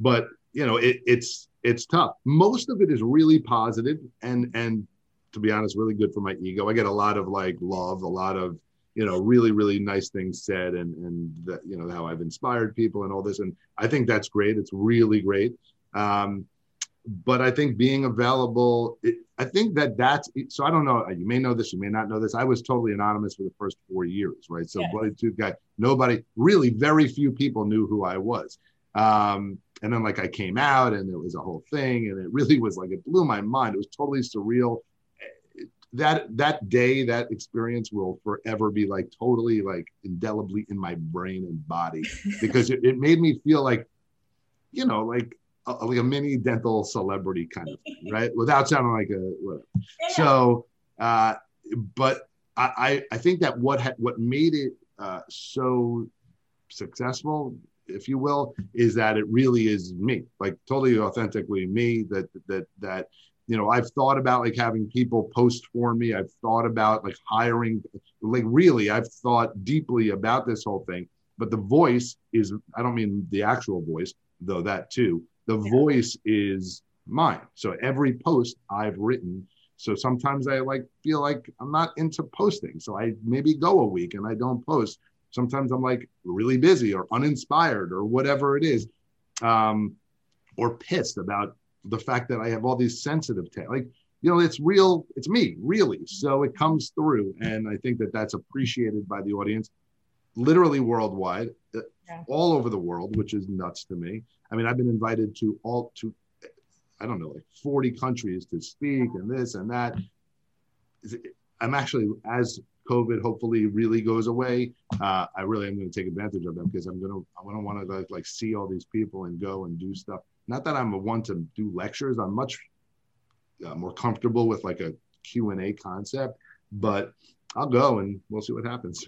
but you know, it, it's it's tough. Most of it is really positive and and to be honest, really good for my ego. I get a lot of like love, a lot of you know really really nice things said and and that you know how i've inspired people and all this and i think that's great it's really great um, but I think being available, it, I think that that's so. I don't know. You may know this, you may not know this. I was totally anonymous for the first four years, right? So, yes. Bloody Tooth guy, nobody, really, very few people knew who I was. Um, and then, like, I came out, and it was a whole thing, and it really was like it blew my mind. It was totally surreal. That that day, that experience will forever be like totally like indelibly in my brain and body because it, it made me feel like, you know, like a, like a mini dental celebrity kind of thing, right? Without sounding like a whatever. So, uh, but I, I think that what ha- what made it uh, so successful, if you will, is that it really is me, like totally authentically me. That that that you know I've thought about like having people post for me. I've thought about like hiring, like really, I've thought deeply about this whole thing. But the voice is I don't mean the actual voice, though that too the yeah. voice is mine. So every post I've written. So sometimes I like feel like I'm not into posting. So I maybe go a week and I don't post. Sometimes I'm like really busy or uninspired or whatever it is. Um, or pissed about the fact that I have all these sensitive ta- like you know it's real it's me really so it comes through and I think that that's appreciated by the audience literally worldwide uh, yeah. all over the world which is nuts to me I mean, I've been invited to all to, I don't know, like 40 countries to speak and this and that. I'm actually, as COVID hopefully really goes away, uh, I really am going to take advantage of them because I'm going to, I don't want to like, like see all these people and go and do stuff. Not that I'm a one to do lectures. I'm much uh, more comfortable with like a Q and A concept, but I'll go and we'll see what happens.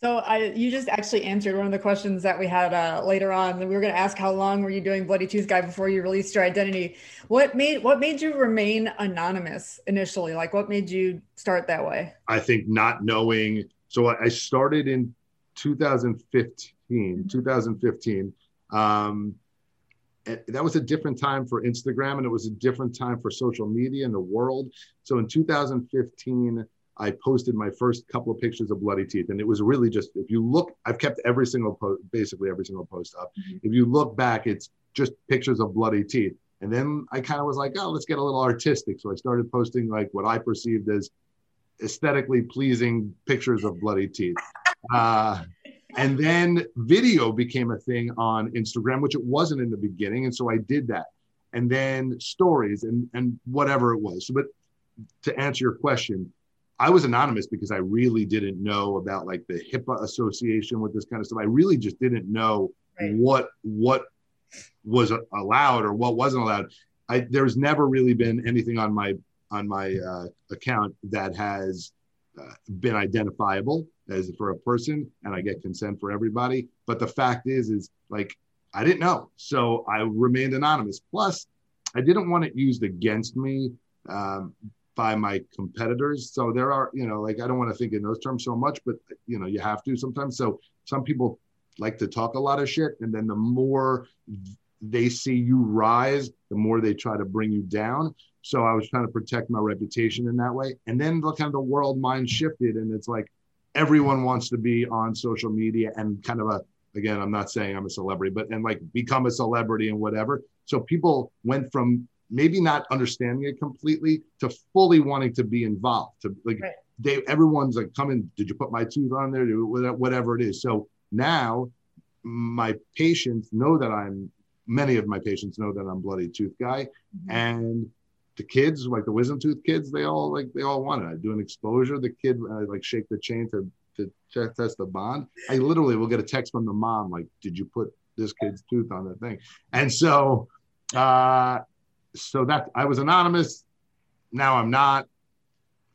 So I, you just actually answered one of the questions that we had uh, later on. We were going to ask how long were you doing Bloody Tooth Guy before you released your identity? What made what made you remain anonymous initially? Like, what made you start that way? I think not knowing. So I started in 2015. 2015. Um, that was a different time for Instagram, and it was a different time for social media in the world. So in 2015 I posted my first couple of pictures of bloody teeth. And it was really just, if you look, I've kept every single post, basically every single post up. Mm-hmm. If you look back, it's just pictures of bloody teeth. And then I kind of was like, oh, let's get a little artistic. So I started posting like what I perceived as aesthetically pleasing pictures of bloody teeth. Uh, and then video became a thing on Instagram, which it wasn't in the beginning. And so I did that. And then stories and, and whatever it was. So, but to answer your question, I was anonymous because I really didn't know about like the HIPAA association with this kind of stuff. I really just didn't know right. what what was allowed or what wasn't allowed. I there's never really been anything on my on my uh, account that has uh, been identifiable as for a person, and I get consent for everybody. But the fact is, is like I didn't know, so I remained anonymous. Plus, I didn't want it used against me um, by my competitors. So there are, you know, like I don't want to think in those terms so much, but you know, you have to sometimes. So some people like to talk a lot of shit, and then the more they see you rise, the more they try to bring you down. So I was trying to protect my reputation in that way. And then the kind of the world mind shifted, and it's like everyone wants to be on social media and kind of a again, I'm not saying I'm a celebrity, but and like become a celebrity and whatever. So people went from maybe not understanding it completely to fully wanting to be involved to like right. they everyone's like coming did you put my tooth on there whatever it is so now my patients know that i'm many of my patients know that i'm bloody tooth guy mm-hmm. and the kids like the wisdom tooth kids they all like they all want it i do an exposure the kid I, like shake the chain to to test the bond i literally will get a text from the mom like did you put this kid's tooth on the thing and so uh so that I was anonymous. Now I'm not,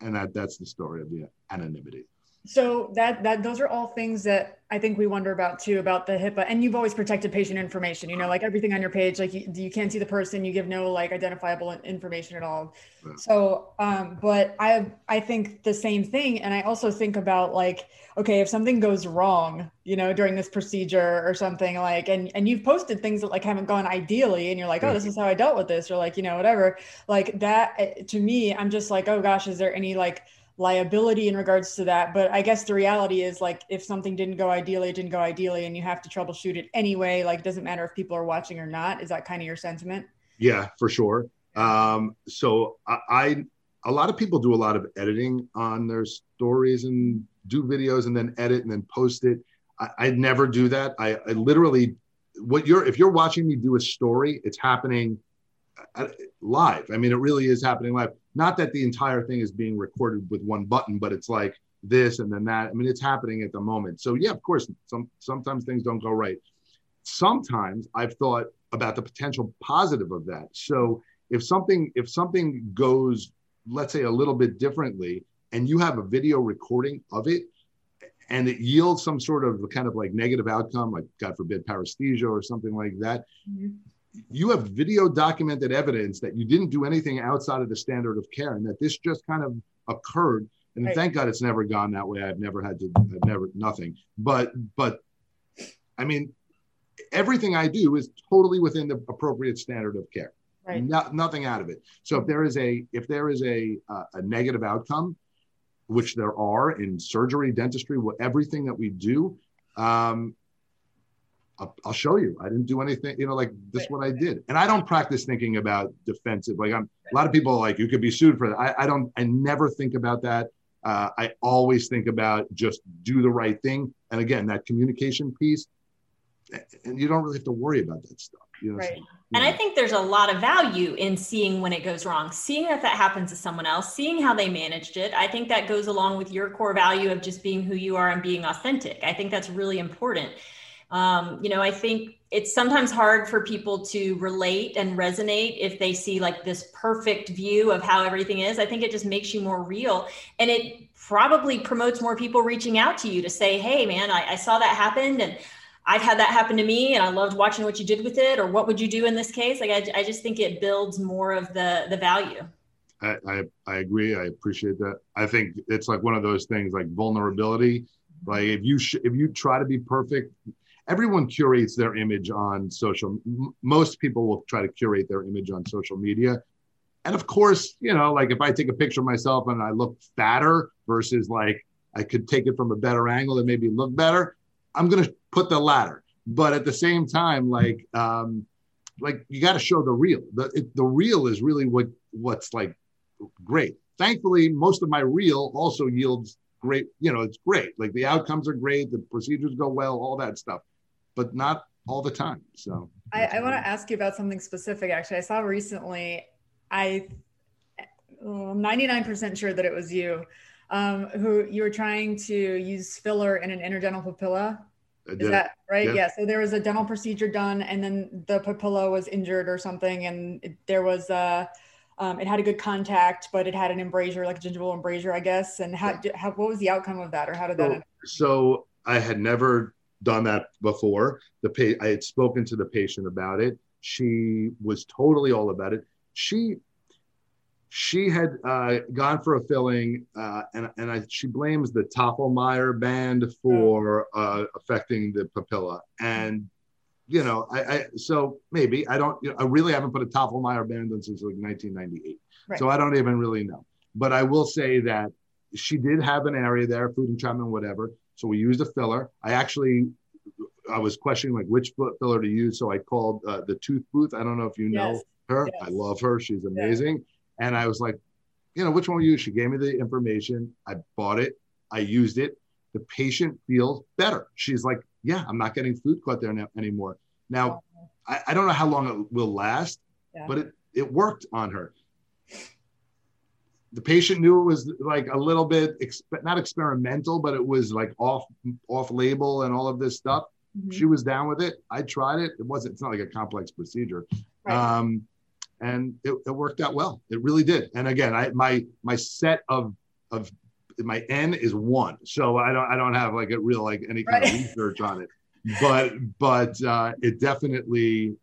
and that that's the story of the anonymity. So that that those are all things that I think we wonder about too about the HIPAA. And you've always protected patient information. You know, like everything on your page, like you, you can't see the person, you give no like identifiable information at all. Yeah. So, um, but I I think the same thing, and I also think about like, okay, if something goes wrong, you know, during this procedure or something like, and and you've posted things that like haven't gone ideally, and you're like, oh, this is how I dealt with this, or like, you know, whatever. Like that eh, to me, I'm just like, oh gosh, is there any like liability in regards to that. But I guess the reality is like if something didn't go ideally, it didn't go ideally, and you have to troubleshoot it anyway. Like, it doesn't matter if people are watching or not. Is that kind of your sentiment? Yeah, for sure. Um, so I, I, a lot of people do a lot of editing on their stories and do videos and then edit and then post it. I, I never do that. I, I literally, what you're, if you're watching me do a story, it's happening uh, live. I mean, it really is happening live. Not that the entire thing is being recorded with one button, but it's like this and then that. I mean, it's happening at the moment. So yeah, of course, some sometimes things don't go right. Sometimes I've thought about the potential positive of that. So if something if something goes, let's say a little bit differently, and you have a video recording of it, and it yields some sort of kind of like negative outcome, like God forbid paresthesia or something like that. Mm-hmm you have video documented evidence that you didn't do anything outside of the standard of care and that this just kind of occurred. And right. thank god it's never gone that way. I've never had to i've never nothing. But but i mean everything i do is totally within the appropriate standard of care. Right. Not, nothing out of it. So if there is a if there is a uh, a negative outcome which there are in surgery dentistry everything that we do um, I'll, I'll, show you. I didn't do anything, you know, like this what I did. And I don't practice thinking about defensive. Like I'm a lot of people like you could be sued for that. I, I don't, I never think about that. Uh, I always think about just do the right thing. And again, that communication piece, and you don't really have to worry about that stuff. You know, right. So, and know. I think there's a lot of value in seeing when it goes wrong, seeing that that happens to someone else, seeing how they managed it. I think that goes along with your core value of just being who you are and being authentic. I think that's really important. Um, you know, I think it's sometimes hard for people to relate and resonate if they see like this perfect view of how everything is. I think it just makes you more real and it probably promotes more people reaching out to you to say, Hey, man, I, I saw that happen and I've had that happen to me and I loved watching what you did with it or what would you do in this case? Like, I, I just think it builds more of the, the value. I, I, I agree. I appreciate that. I think it's like one of those things like vulnerability. Like if you sh- if you try to be perfect, everyone curates their image on social most people will try to curate their image on social media. And of course you know like if i take a picture of myself and i look fatter versus like i could take it from a better angle and maybe look better i'm going to put the latter. But at the same time like um like you got to show the real. The it, the real is really what what's like great. Thankfully most of my real also yields great you know it's great. Like the outcomes are great the procedures go well all that stuff but not all the time. So I, I want to ask you about something specific. Actually, I saw recently. I I'm 99% sure that it was you um, who you were trying to use filler in an interdental papilla. Is that right? Yeah. yeah. So there was a dental procedure done, and then the papilla was injured or something, and it, there was a. Um, it had a good contact, but it had an embrasure, like a gingival embrasure, I guess. And how, yeah. how what was the outcome of that, or how did so, that? So I had never done that before. The pa- I had spoken to the patient about it. She was totally all about it. She she had uh, gone for a filling, uh, and and I, she blames the Tofflemire band for uh, affecting the papilla. And you know, I, I, so maybe I don't. You know, I really haven't put a Tofflemire band on since like 1998, right. so I don't even really know. But I will say that she did have an area there, food entrapment, whatever. So we used a filler. I actually, I was questioning like which filler to use. So I called uh, the Tooth Booth. I don't know if you know yes. her. Yes. I love her. She's amazing. Yes. And I was like, you know, which one will you use? She gave me the information. I bought it. I used it. The patient feels better. She's like, yeah, I'm not getting food caught there now, anymore. Now, I, I, don't know how long it will last, yeah. but it, it worked on her the patient knew it was like a little bit exp- not experimental, but it was like off off label and all of this stuff. Mm-hmm. She was down with it. I tried it. It wasn't. It's not like a complex procedure, right. um, and it, it, worked out well. It really did. And again, I my my set of of my N is one, so I don't I don't have like a real like any kind right. of research on it, but but uh, it definitely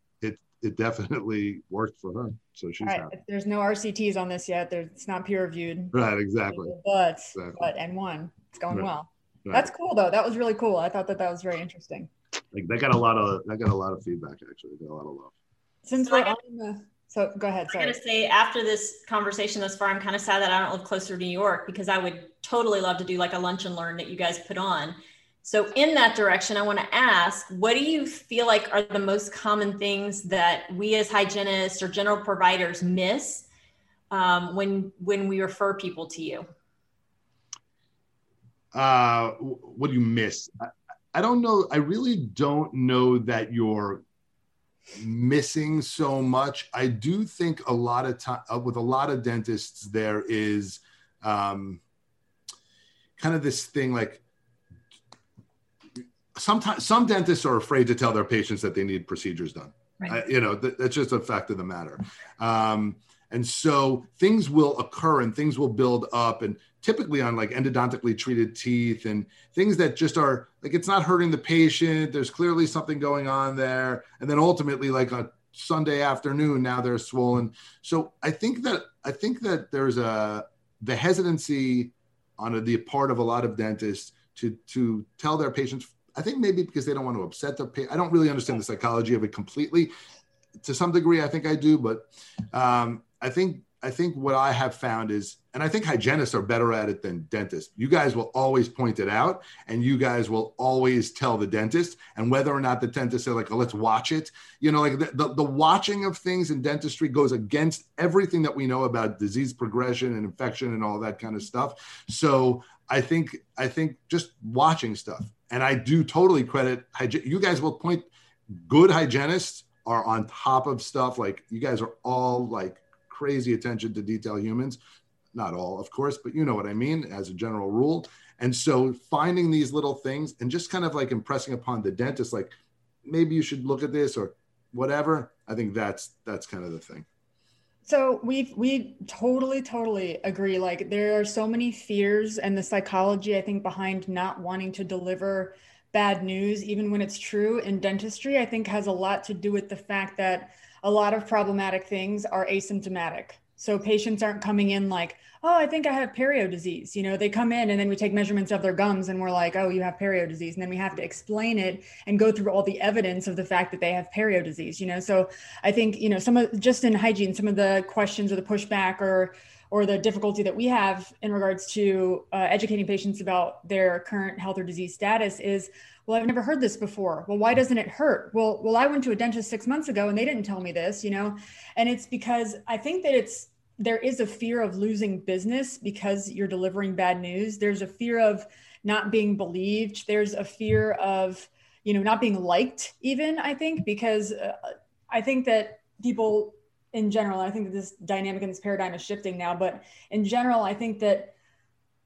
it definitely worked for her. So she's right. happy. There's no RCTs on this yet. There's, it's not peer reviewed. Right, exactly. But, exactly. but and one, it's going right. well. Right. That's cool though. That was really cool. I thought that that was very interesting. Like that got a lot of that got a lot of feedback actually. Got a lot of love. Since so we're on the so go ahead. Sorry. I'm gonna say after this conversation thus far, I'm kind of sad that I don't live closer to New York because I would totally love to do like a lunch and learn that you guys put on So, in that direction, I want to ask what do you feel like are the most common things that we as hygienists or general providers miss um, when, when we refer people to you? Uh, what do you miss? I, I don't know. I really don't know that you're missing so much. I do think a lot of time uh, with a lot of dentists, there is um, kind of this thing like sometimes some dentists are afraid to tell their patients that they need procedures done. Right. Uh, you know, th- that's just a fact of the matter. Um, and so things will occur and things will build up and typically on like endodontically treated teeth and things that just are like it's not hurting the patient. There's clearly something going on there. And then ultimately, like a Sunday afternoon, now they're swollen. So I think that I think that there's a the hesitancy on the part of a lot of dentists to to tell their patients. I think maybe because they don't want to upset patient. I don't really understand the psychology of it completely. To some degree, I think I do, but um, I think I think what I have found is, and I think hygienists are better at it than dentists. You guys will always point it out, and you guys will always tell the dentist. And whether or not the dentist say like, oh, "Let's watch it," you know, like the, the, the watching of things in dentistry goes against everything that we know about disease progression and infection and all that kind of stuff. So I think I think just watching stuff, and I do totally credit you guys will point. Good hygienists are on top of stuff. Like you guys are all like crazy attention to detail humans. Not all, of course, but you know what I mean as a general rule. And so finding these little things and just kind of like impressing upon the dentist, like maybe you should look at this or whatever. I think that's that's kind of the thing. So we we totally totally agree. Like there are so many fears and the psychology I think behind not wanting to deliver bad news, even when it's true in dentistry, I think has a lot to do with the fact that a lot of problematic things are asymptomatic. So patients aren't coming in like, oh, I think I have perio disease. You know, they come in and then we take measurements of their gums and we're like, oh, you have perio disease. And then we have to explain it and go through all the evidence of the fact that they have perio disease, you know? So I think, you know, some of just in hygiene, some of the questions or the pushback or, or the difficulty that we have in regards to uh, educating patients about their current health or disease status is well i've never heard this before well why doesn't it hurt well well i went to a dentist six months ago and they didn't tell me this you know and it's because i think that it's there is a fear of losing business because you're delivering bad news. There's a fear of not being believed. There's a fear of you know not being liked even i think because uh, i think that people in general i think that this dynamic and this paradigm is shifting now but in general i think that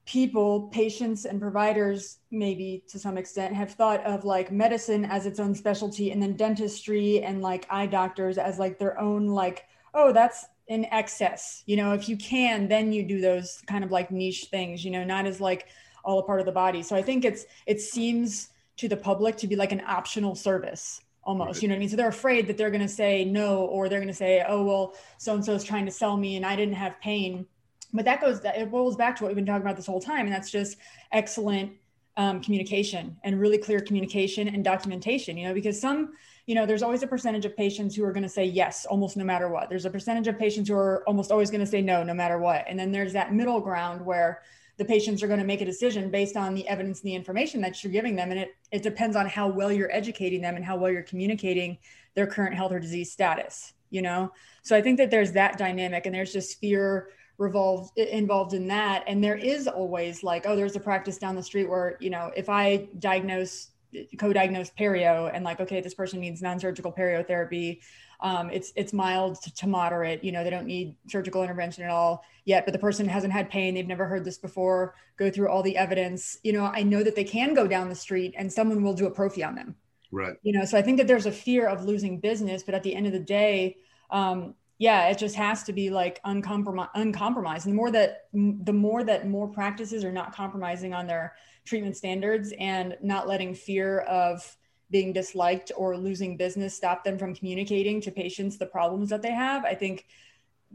people, patients, and providers, maybe to some extent, have thought of like medicine as its own specialty and then dentistry and like eye doctors as like their own, like, oh, that's in excess. You know, if you can, then you do those kind of like niche things, you know, not as like all a part of the body. So I think it's, it seems to the public to be like an optional service almost you know what i mean so they're afraid that they're going to say no or they're going to say oh well so and so is trying to sell me and i didn't have pain but that goes it rolls back to what we've been talking about this whole time and that's just excellent um, communication and really clear communication and documentation you know because some you know there's always a percentage of patients who are going to say yes almost no matter what. There's a percentage of patients who are almost always going to say no no matter what. And then there's that middle ground where the patients are going to make a decision based on the evidence and the information that you're giving them. And it, it depends on how well you're educating them and how well you're communicating their current health or disease status you know? So i think that there's that dynamic and there's just fear revolved involved in that. And there is always like oh there's a practice down the street where you know if i diagnose co-diagnose perio and like okay this person needs non-surgical perio therapy um, it's it's mild to, to, moderate you know they don't need surgical intervention at all yet but the person hasn't had pain they've never heard this before go through all the evidence. You know i know that they can go down the street and someone will do a prophy on them. Right. You know so i think that there's a fear of losing business but at the end of the day um, yeah, it just has to be like uncompromised, uncompromised. And the more that the more that more practices are not compromising on their treatment standards and not letting fear of being disliked or losing business stop them from communicating to patients the problems that they have, I think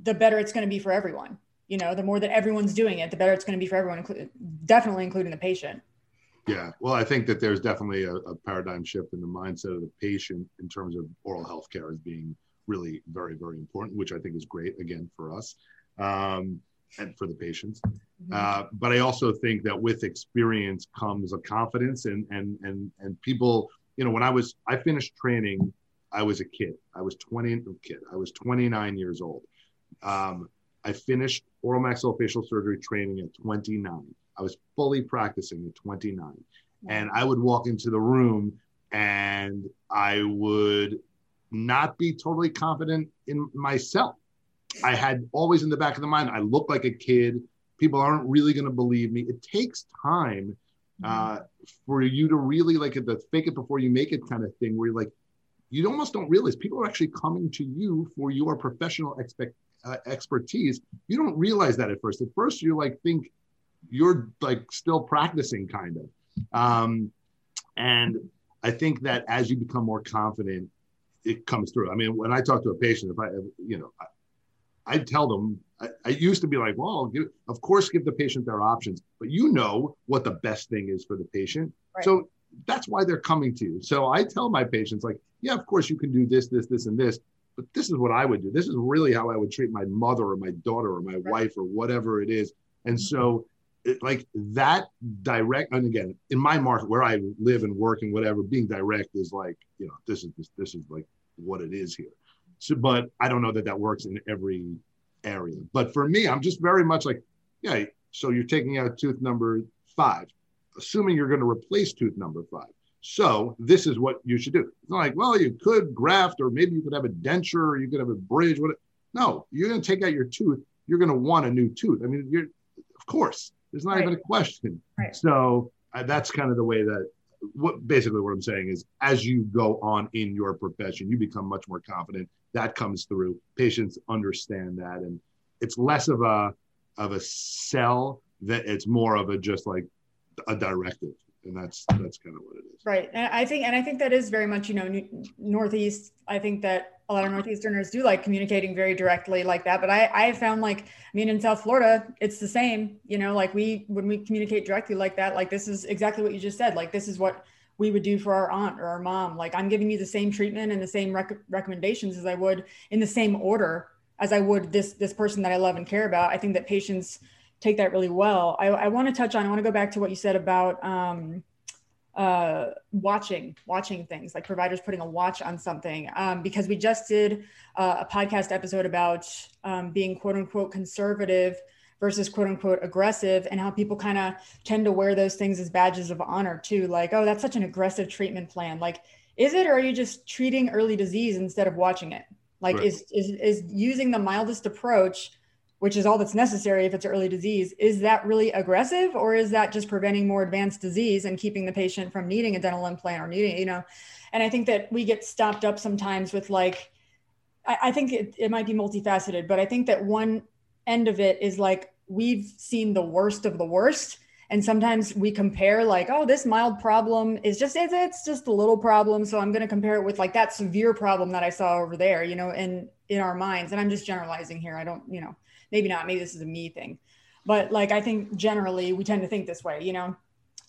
the better it's going to be for everyone. You know, the more that everyone's doing it, the better it's going to be for everyone, definitely including the patient. Yeah, well, I think that there's definitely a, a paradigm shift in the mindset of the patient in terms of oral health care as being really very, very important, which I think is great again for us um, and for the patients. Mm-hmm. Uh, but I also think that with experience comes a confidence and and and and people, you know, when I was I finished training, I was a kid. I was 20 kid. I was 29 years old. Um, I finished oral maxillofacial surgery training at 29. I was fully practicing at 29. And I would walk into the room and I would not be totally confident in myself. I had always in the back of the mind, I look like a kid. People aren't really going to believe me. It takes time uh, mm-hmm. for you to really like the fake it before you make it kind of thing, where you're like, you almost don't realize people are actually coming to you for your professional expect, uh, expertise. You don't realize that at first. At first, you like think you're like still practicing, kind of. Um, and I think that as you become more confident, it comes through. I mean, when I talk to a patient, if I, you know, I, I tell them, I, I, used to be like, well, give, of course, give the patient their options, but you know what the best thing is for the patient. Right. So that's why they're coming to you. So I tell my patients, like, yeah, of course you can do this, this, this, and this, but this is what I would do. This is really how I would treat my mother or my daughter or my right. wife or whatever it is. And mm-hmm. so it, like that direct and again in my market where i live and work and whatever being direct is like you know this is this, this is like what it is here so but i don't know that that works in every area but for me i'm just very much like yeah so you're taking out tooth number five assuming you're going to replace tooth number five so this is what you should do it's not like well you could graft or maybe you could have a denture or you could have a bridge what no you're going to take out your tooth you're going to want a new tooth i mean you're of course there's not right. even a question. Right. So uh, that's kind of the way that what basically what I'm saying is as you go on in your profession, you become much more confident. That comes through. Patients understand that, and it's less of a of a sell that it's more of a just like a directive and that's that's kind of what it is right and i think and i think that is very much you know northeast i think that a lot of northeasterners do like communicating very directly like that but i i found like i mean in south florida it's the same you know like we when we communicate directly like that like this is exactly what you just said like this is what we would do for our aunt or our mom like i'm giving you the same treatment and the same rec- recommendations as i would in the same order as i would this this person that i love and care about i think that patients take that really well. I, I want to touch on, I want to go back to what you said about um, uh, watching, watching things like providers putting a watch on something. Um, because we just did uh, a podcast episode about um, being quote unquote conservative versus quote unquote aggressive and how people kind of tend to wear those things as badges of honor too. Like, oh, that's such an aggressive treatment plan. Like, is it, or are you just treating early disease instead of watching it? Like, right. is, is, is using the mildest approach which is all that's necessary if it's early disease, is that really aggressive or is that just preventing more advanced disease and keeping the patient from needing a dental implant or needing, you know? And I think that we get stopped up sometimes with like, I, I think it, it might be multifaceted, but I think that one end of it is like we've seen the worst of the worst. And sometimes we compare like, oh, this mild problem is just it's, it's just a little problem. So I'm going to compare it with like that severe problem that I saw over there, you know, in in our minds. And I'm just generalizing here. I don't, you know, maybe not maybe this is a me thing but like i think generally we tend to think this way you know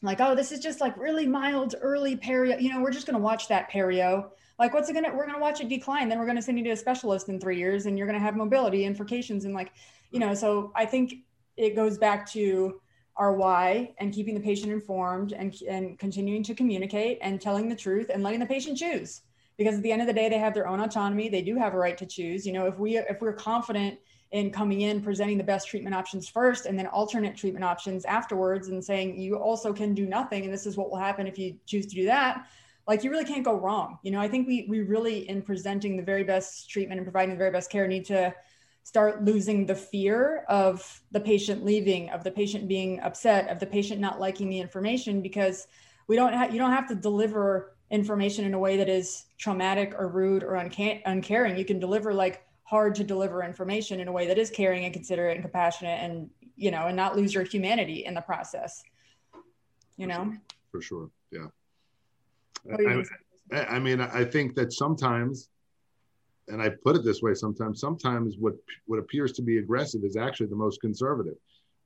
like oh this is just like really mild early perio you know we're just going to watch that perio like what's it gonna we're gonna watch it decline then we're gonna send you to a specialist in three years and you're gonna have mobility infurcations and like you know so i think it goes back to our why and keeping the patient informed and, and continuing to communicate and telling the truth and letting the patient choose because at the end of the day they have their own autonomy they do have a right to choose you know if we if we're confident in coming in, presenting the best treatment options first, and then alternate treatment options afterwards, and saying you also can do nothing, and this is what will happen if you choose to do that. Like you really can't go wrong. You know, I think we we really in presenting the very best treatment and providing the very best care need to start losing the fear of the patient leaving, of the patient being upset, of the patient not liking the information because we don't have you don't have to deliver information in a way that is traumatic or rude or unca- uncaring. You can deliver like hard to deliver information in a way that is caring and considerate and compassionate and you know and not lose your humanity in the process. You know? For sure, yeah. I, I, mean i think that sometimes and i put it this way sometimes sometimes what what appears to be aggressive is actually the most conservative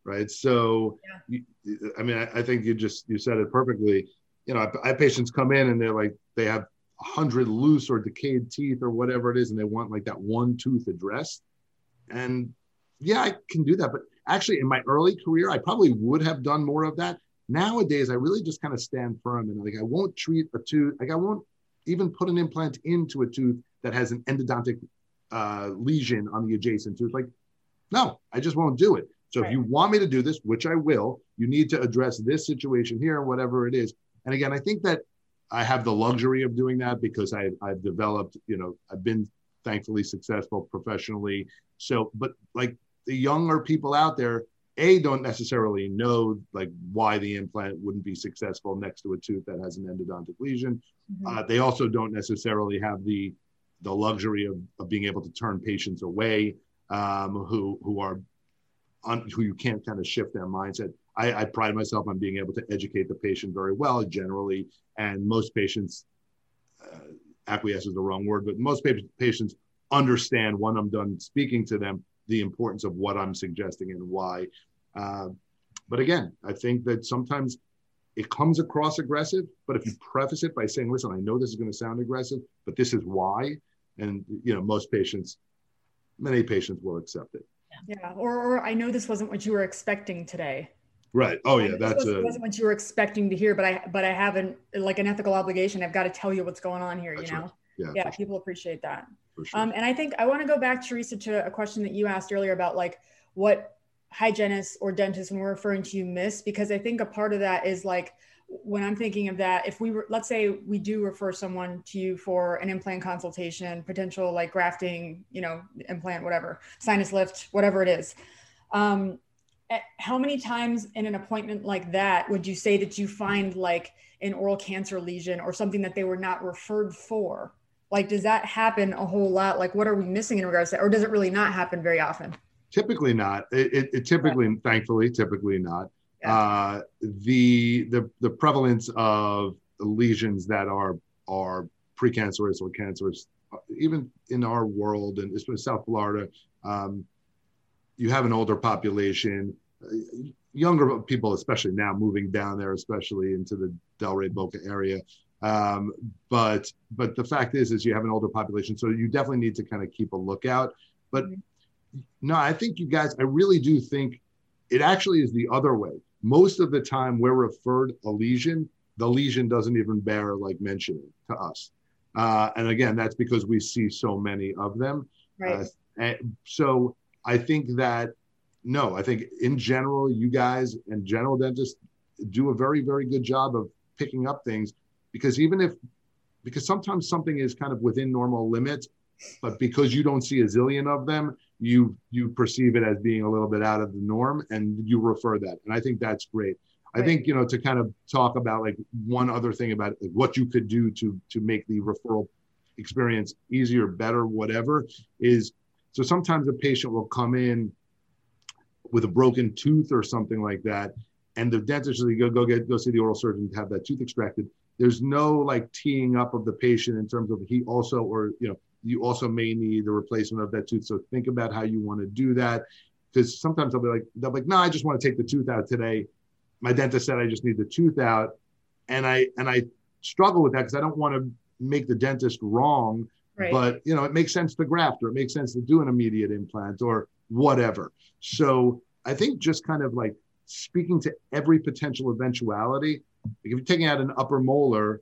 right so yeah. you, i mean I, I, think you just you said it perfectly you know I, I have patients come in and they're like they have a hundred loose or decayed teeth or whatever it is, and they want like that one tooth addressed. And yeah, I can do that. But actually, in my early career, I probably would have done more of that. Nowadays, I really just kind of stand firm and like I won't treat a tooth, like I won't even put an implant into a tooth that has an endodontic uh, lesion on the adjacent tooth. Like, no, I just won't do it. So right. if you want me to do this, which I will, you need to address this situation here, whatever it is. And again, I think that I have the luxury of doing that because I, I've developed, you know, I've been thankfully successful professionally. So, but like the younger people out there, a don't necessarily know like why the implant wouldn't be successful next to a tooth that has an endodontic lesion. Mm-hmm. Uh, they also don't necessarily have the the luxury of, of being able to turn patients away um, who who are who you can't kind of shift their mindset. I, I, pride myself on being able to educate the patient very well generally, and most patients uh, acquiesce is the wrong word, but most patients understand when I'm done speaking to them the importance of what I'm suggesting and why. Uh, but again, I think that sometimes it comes across aggressive, but if you preface it by saying, "Listen, I know this is going to sound aggressive, but this is why," and you know, most patients, many patients will accept it. Yeah, or, or I know this wasn't what you were expecting today. Right. Oh yeah, that's wasn't, a, what you were expecting to hear, but I but I haven't like an ethical obligation. I've got to tell you what's going on here. You know. Right. Yeah. Yeah. People appreciate that. Sure. Um, and I think I want to go back, Teresa, to a question that you asked earlier about like what hygienists or dentists, when we're referring to you, miss because I think a part of that is like when I'm thinking of that, if we were, let's say we do refer someone to you for an implant consultation, potential like grafting, you know, implant, whatever, sinus lift, whatever it is. Um, eh, how many times in an appointment like that would you say that you find like an oral cancer lesion or something that they were not referred for? Like, does that happen a whole lot? Like, what are we missing in regards to that? Or does it really not happen very often? Typically not. It, it, it typically, thankfully, typically not. Uh, the the the prevalence of lesions that are are precancerous or cancerous, uh, even in our world and especially South Florida, um, you have an older population, uh, younger people, especially now moving down there, especially into the Delray Boca area. Um, but but the fact is, is you have an older population, so you definitely need to kind of keep a lookout. But mm-hmm. no, I think you guys, I really do think it actually is the other way most of the time we're referred a lesion, the lesion doesn't even bear like mentioning to us. Uh, and again, that's because we see so many of them. Right. Uh, so I think that no, I think in general, you guys and general dentists do a very, very good job of picking up things because even if, because sometimes something is kind of within normal limits, but because you don't see a zillion of them, you you perceive it as being a little bit out of the norm and you refer that. And i think that's great. I think you know to kind of talk about like one other thing about like, what you could do to to make the referral experience easier better whatever is so sometimes a patient will come in with a broken tooth or something like that and the dentist will go go get go see the oral surgeon to have that tooth extracted. There's no like teeing up of the patient in terms of he also or you know you also may need the replacement of that tooth. So think about how you want to do that. Because sometimes they'll be like, they'll be like, no, I just want to take the tooth out today. My dentist said I just need the tooth out. And I and I struggle with that because I don't want to make the dentist wrong. Right. But you know, it makes sense to graft or it makes sense to do an immediate implant or whatever. So I think just kind of like speaking to every potential eventuality. Like if you're taking out an upper molar,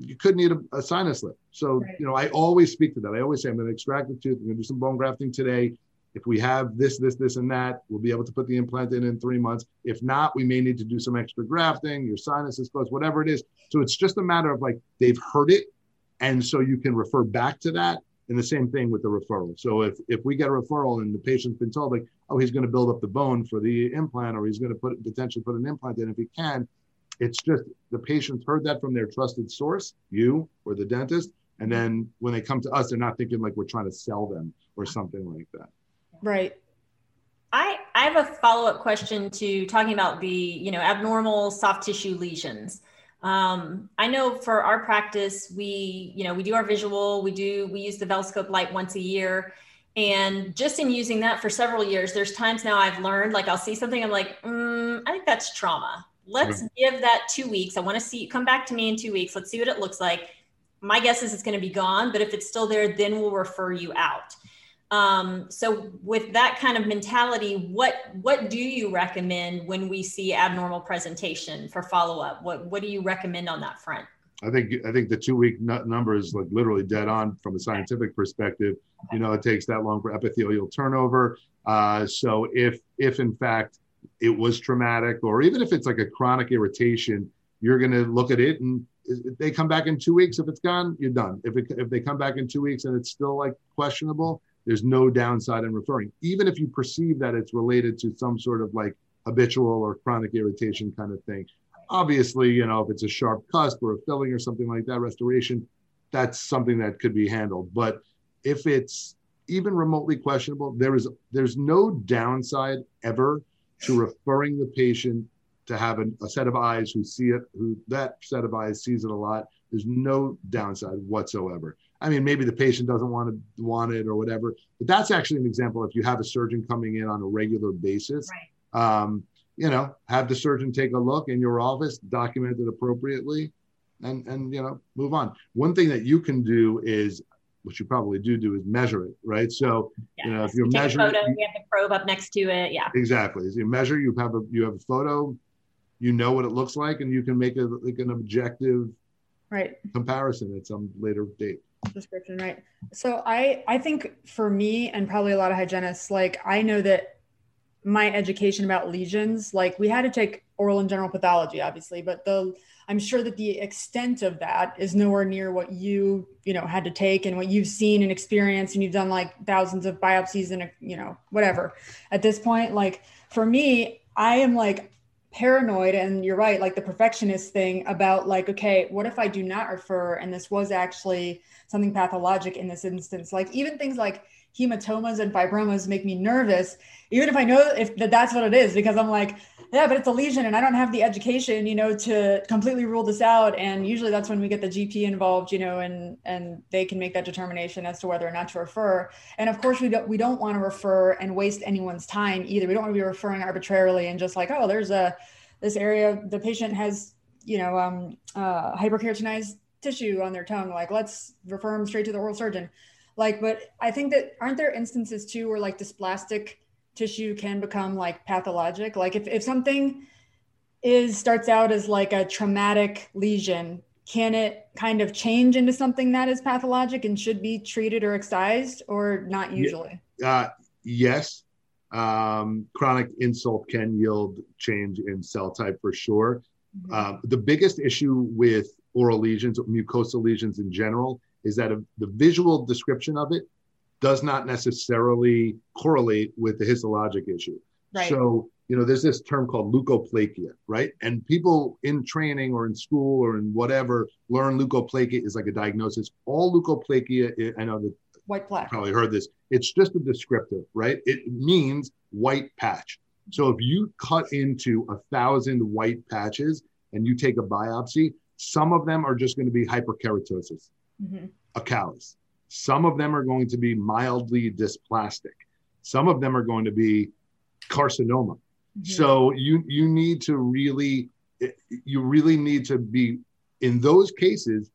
you could need a, a sinus lift. So, right. you know, I always speak to that. I always say, I'm going to extract the tooth. I'm going to do some bone grafting today. If we have this, this, this, and that, we'll be able to put the implant in in three months. If not, we may need to do some extra grafting. Your sinus is closed, whatever it is. So it's just a matter of like they've heard it, and so you can refer back to that. And the same thing with the referral. So if if we get a referral and the patient's been told like, oh, he's going to build up the bone for the implant, or he's going to put potentially put an implant in if he can, it's just the patients heard that from their trusted source, you or the dentist. And then when they come to us, they're not thinking like we're trying to sell them or something like that. Right. I, I have a follow-up question to talking about the you know abnormal soft tissue lesions. Um, I know for our practice, we you know we do our visual, we do we use the Velscope light once a year, and just in using that for several years, there's times now I've learned like I'll see something, I'm like, mm, I think that's trauma let's give that two weeks. I want to see come back to me in two weeks. Let's see what it looks like. My guess is it's going to be gone, but if it's still there, then we'll refer you out. Um, so with that kind of mentality, what what do you recommend when we see abnormal presentation for follow up? What what do you recommend on that front? I think I think the two week number is like literally dead on from a scientific perspective. You know, it takes that long for epithelial turnover. Uh, so if if in fact it was traumatic, or even if it's like a chronic irritation, you're going to look at it and they come back in two weeks. If it's gone, you're done. If it, if they come back in two weeks and it's still like questionable, there's no downside in referring, even if you perceive that it's related to some sort of like habitual or chronic irritation kind of thing. Obviously, you know, if it's a sharp cusp or a filling or something like that, restoration, that's something that could be handled. But if it's even remotely questionable, there is there's no downside ever to referring the patient to have a, a set of eyes who see it, who that set of eyes sees it a lot. There's no downside whatsoever. I mean, maybe the patient doesn't want to want it or whatever, but that's actually an example. If you have a surgeon coming in on a regular basis, right. um, you know, have the surgeon take a look in your office, document it appropriately, and and you know, move on. One thing that you can do is, which you probably do do, is measure it, right? So yeah. you know, if you're Take measuring, a photo, you have the probe up next to it, yeah. Exactly. As you measure, you have a you have a photo, you know what it looks like, and you can make a like an objective right comparison at some later date description right so i i think for me and probably a lot of hygienists like i know that my education about lesions like we had to take oral and general pathology obviously but the i'm sure that the extent of that is nowhere near what you you know had to take and what you've seen and experienced and you've done like thousands of biopsies and you know whatever. At this point like for me i am like paranoid and you're right like the perfectionist thing about like okay what if i do not refer and this was actually something pathologic in this instance? Like even things like hematomas and fibromas make me nervous even if i know if that that's what it is because i'm like yeah but it's a lesion and i don't have the education you know to completely rule this out. And usually that's when we get the gp involved you know and and they can make that determination as to whether or not to refer. And of course we don't we don't want to refer and waste anyone's time either. We don't want to be referring arbitrarily and just like oh there's a this area the patient has you know um, uh, hyperkeratinized tissue on their tongue. Like let's refer them straight to the oral surgeon like but i think that aren't there instances too where like dysplastic tissue can become like pathologic? Like if, if something is starts out as like a traumatic lesion can it kind of change into something that is pathologic and should be treated or excised or not usually? Uh, yes. Um, chronic insult can yield change in cell type for sure. Mm-hmm. uh, the biggest issue with oral lesions mucosal lesions in general is that a, the visual description of it does not necessarily correlate with the histologic issue. Right. So, you know, there's this term called leukoplakia, right? And people in training or in school or in whatever learn leukoplakia is like a diagnosis. All leukoplakia, I know that white plaque. Probably heard this. It's just a descriptive, right? It means white patch. So if you cut into a thousand white patches and you take a biopsy, some of them are just going to be hyperkeratosis, mm-hmm. a callus. Some of them are going to be mildly dysplastic. Some of them are going to be carcinoma. Mm-hmm. So you you need to really you really need to be in those cases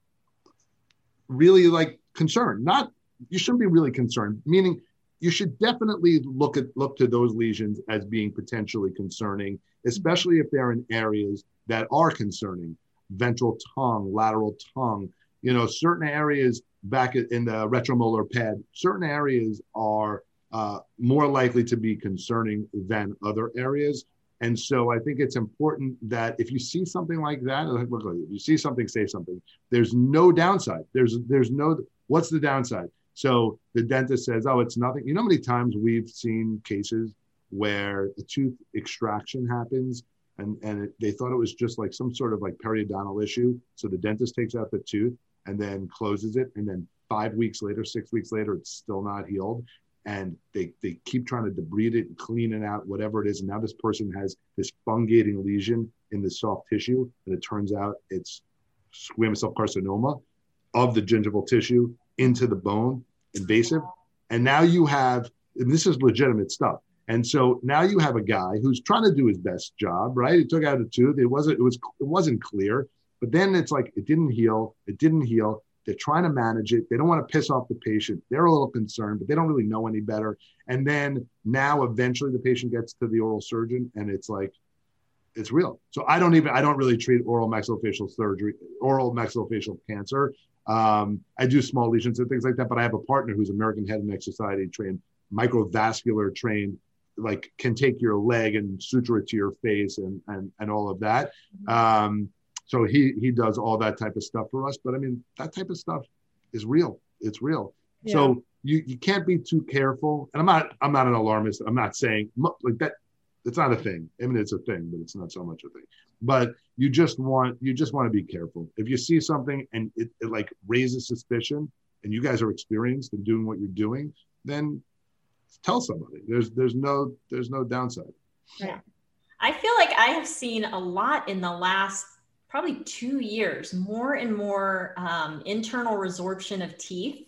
really like concerned. Not you shouldn't be really concerned. Meaning you should definitely look at look to those lesions as being potentially concerning, especially if they're in areas that are concerning. Ventral tongue, lateral tongue, you know, certain areas back in the retromolar pad, certain areas are uh, more likely to be concerning than other areas. And so I think it's important that if you see something like that, if you see something, say something. There's no downside. There's there's no what's the downside? So the dentist says, "Oh, it's nothing." You know how many times we've seen cases where a tooth extraction happens and and it, they thought it was just like some sort of like periodontal issue. So the dentist takes out the tooth and then closes it. And then five weeks later, six weeks later, it's still not healed. And they, they keep trying to debride it and clean it out, whatever it is. And now this person has this fungating lesion in the soft tissue. And it turns out it's squamous cell carcinoma of the gingival tissue into the bone, invasive. And now you have, and this is legitimate stuff. And so now you have a guy who's trying to do his best job, right? He took out a tooth. It wasn't, it was, it wasn't clear. But then it's like it didn't heal. It didn't heal. They're trying to manage it. They don't want to piss off the patient. They're a little concerned, but they don't really know any better. And then now, eventually, the patient gets to the oral surgeon, and it's like, it's real. So I don't even I don't really treat oral maxillofacial surgery, oral maxillofacial cancer. Um, I do small lesions and things like that, but I have a partner who's American Head and Neck Society trained, microvascular trained, like can take your leg and suture it to your face and and and all of that. Um, so he he does all that type of stuff for us. But I mean, that type of stuff is real. It's real. Yeah. So you you can't be too careful. And I'm not I'm not an alarmist. I'm not saying like that it's not a thing. I mean, it's a thing, but it's not so much a thing. But you just want you just want to be careful. If you see something and it, it like raises suspicion, and you guys are experienced in doing what you're doing, then tell somebody. There's there's no there's no downside. Yeah, I feel like I have seen a lot in the last probably two years, more and more um, internal resorption of teeth.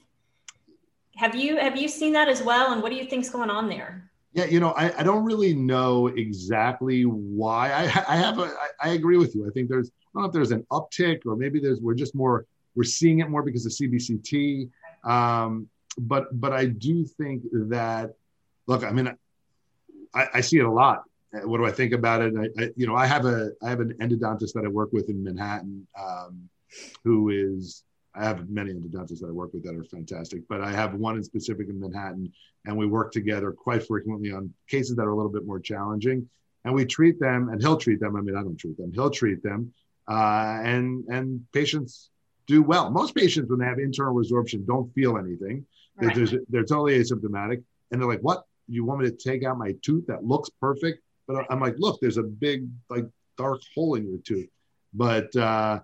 Have you have you seen that as well? And what do you think's going on there? Yeah, you know, I, I don't really know exactly why. I, I have a, I, I agree with you. I think there's, I don't know if there's an uptick or maybe there's, we're just more, we're seeing it more because of CBCT. Um, but, but I do think that, look, I mean, I, I see it a lot. What do I think about it? I, I, you know, I have a, I have an endodontist that I work with in Manhattan, um, who is I have many endodontists that I work with that are fantastic, but I have one in specific in Manhattan, and we work together quite frequently on cases that are a little bit more challenging. And we treat them, and he'll treat them. I mean, I don't treat them; he'll treat them, uh, and and patients do well. Most patients, when they have internal resorption, don't feel anything. Right. They're, they're totally asymptomatic, and they're like, "What? You want me to take out my tooth that looks perfect?" But I'm like, "Look, there's a big like dark hole in your tooth." But uh,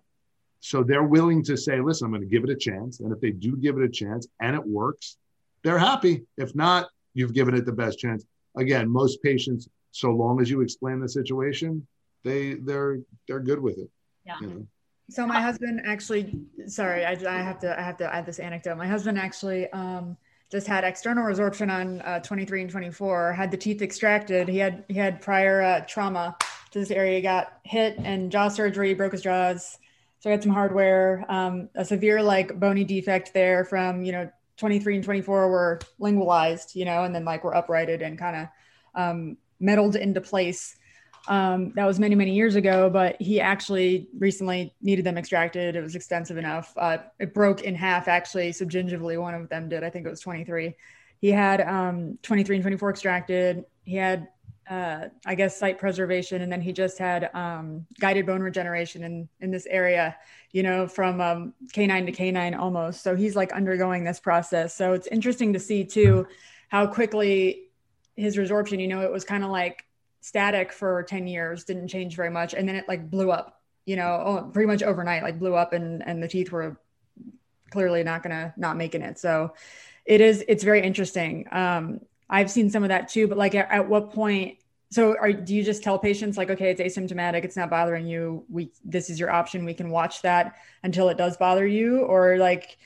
so they're willing to say, listen, I'm going to give it a chance. And if they do give it a chance and it works, they're happy. If not, you've given it the best chance. Again, most patients, so long as you explain the situation, they they're they're good with it. Yeah. You know? So my husband actually, sorry, I, I have to I have to add this anecdote. My husband actually um, just had external resorption on uh, 23 and 24. Had the teeth extracted. He had he had prior uh, trauma to this area. He got hit and jaw surgery, broke his jaws so I had some hardware, um, a severe like bony defect there from, you know, 23 and 24 were lingualized, you know, and then like were uprighted and kind of um, metaled into place. Um, that was many, many years ago, but he actually recently needed them extracted. It was extensive enough. Uh, it broke in half actually subgingivally. One of them did. I think it was 23. He had um, 23 and 24 extracted. He had uh, I guess site preservation, and then he just had um, guided bone regeneration in in this area, you know, from um, canine to canine almost. So he's like undergoing this process. So it's interesting to see too how quickly his resorption. You know, it was kind of like static for ten years, didn't change very much, and then it like blew up. You know, pretty much overnight, like blew up, and and the teeth were clearly not gonna not making it. So it is it's very interesting. Um, I've seen some of that too, but like at, at what point? So are, do you just tell patients like, okay, it's asymptomatic, it's not bothering you. We, this is your option. We can watch that until it does bother you or like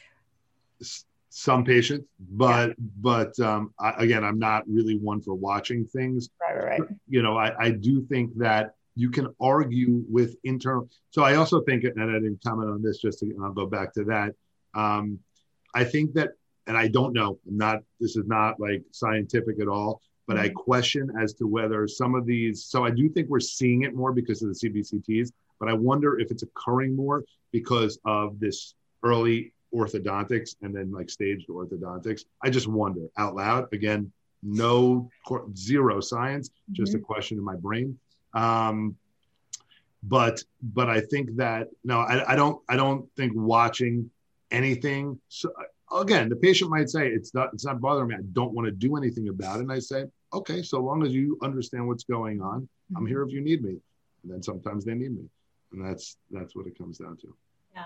some patients, but, yeah. but um, I, again, I'm not really one for watching things. Right, right, right. You know, I, I do think that you can argue with internal. So I also think, and I didn't comment on this, just to, and I'll go back to that. Um, I think that and I don't know. I'm not. This is not like scientific at all. But I mm-hmm. question as to whether some of these. So I do think we're seeing it more because of the CBCTs. But I wonder if it's occurring more because of this early orthodontics and then like staged orthodontics. I just wonder out loud. Again, no zero science, just mm-hmm. a question in my brain. Um, but but I think that no, I, I don't I don't think watching anything. So again, the patient might say it's not it's not bothering me. I don't want to do anything about it. And I say, okay, so long as you understand what's going on, mm-hmm. I'm here if you need me. And then sometimes they need me, and that's that's what it comes down to. Yeah,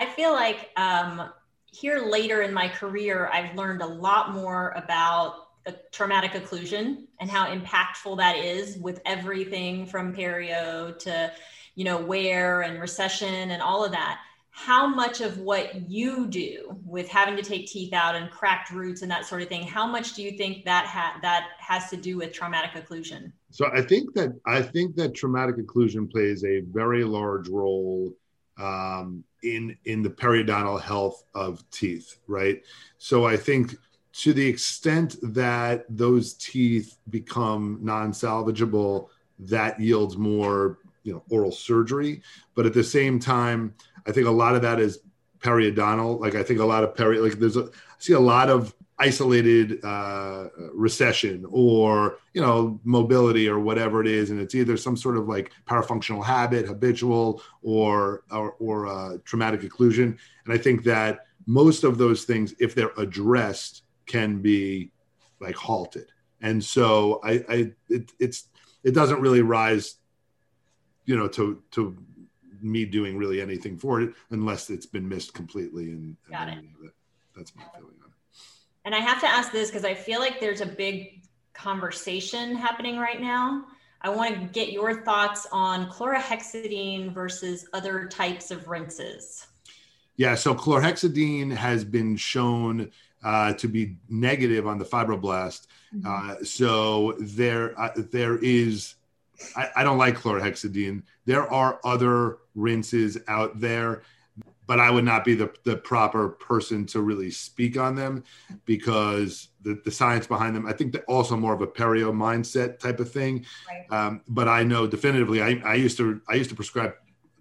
I feel like um, here later in my career, I've learned a lot more about traumatic occlusion and how impactful that is with everything from perio to you know wear and recession and all of that. How much of what you do with having to take teeth out and cracked roots and that sort of thing how much do you think that ha- that has to do with traumatic occlusion? So i think that i think that traumatic occlusion plays a very large role um, in in the periodontal health of teeth, right? So I think to the extent that those teeth become non-salvageable, that yields more, you know, oral surgery. But at the same time, I think a lot of that is periodontal. Like I think a lot of peri, like there's a, I see a lot of isolated uh, recession or you know mobility or whatever it is. And it's either some sort of like parafunctional habit habitual or or, or uh, traumatic occlusion. And i think that most of those things if they're addressed can be like halted. And so i i it, it's it doesn't really rise you know to to me doing really anything for it unless it's been missed completely and, and Got it. that's my feeling and I have to ask this because I feel like there's a big conversation happening right now. I want to get your thoughts on chlorhexidine versus other types of rinses. Yeah, so chlorhexidine has been shown uh, to be negative on the fibroblast. Mm-hmm. Uh, so there, uh, there is. I, I don't like chlorhexidine. There are other rinses out there but I would not be the, the proper person to really speak on them because the, the science behind them, I think that also more of a perio mindset type of thing. Right. Um, but I know definitively, I, I used to, I used to prescribe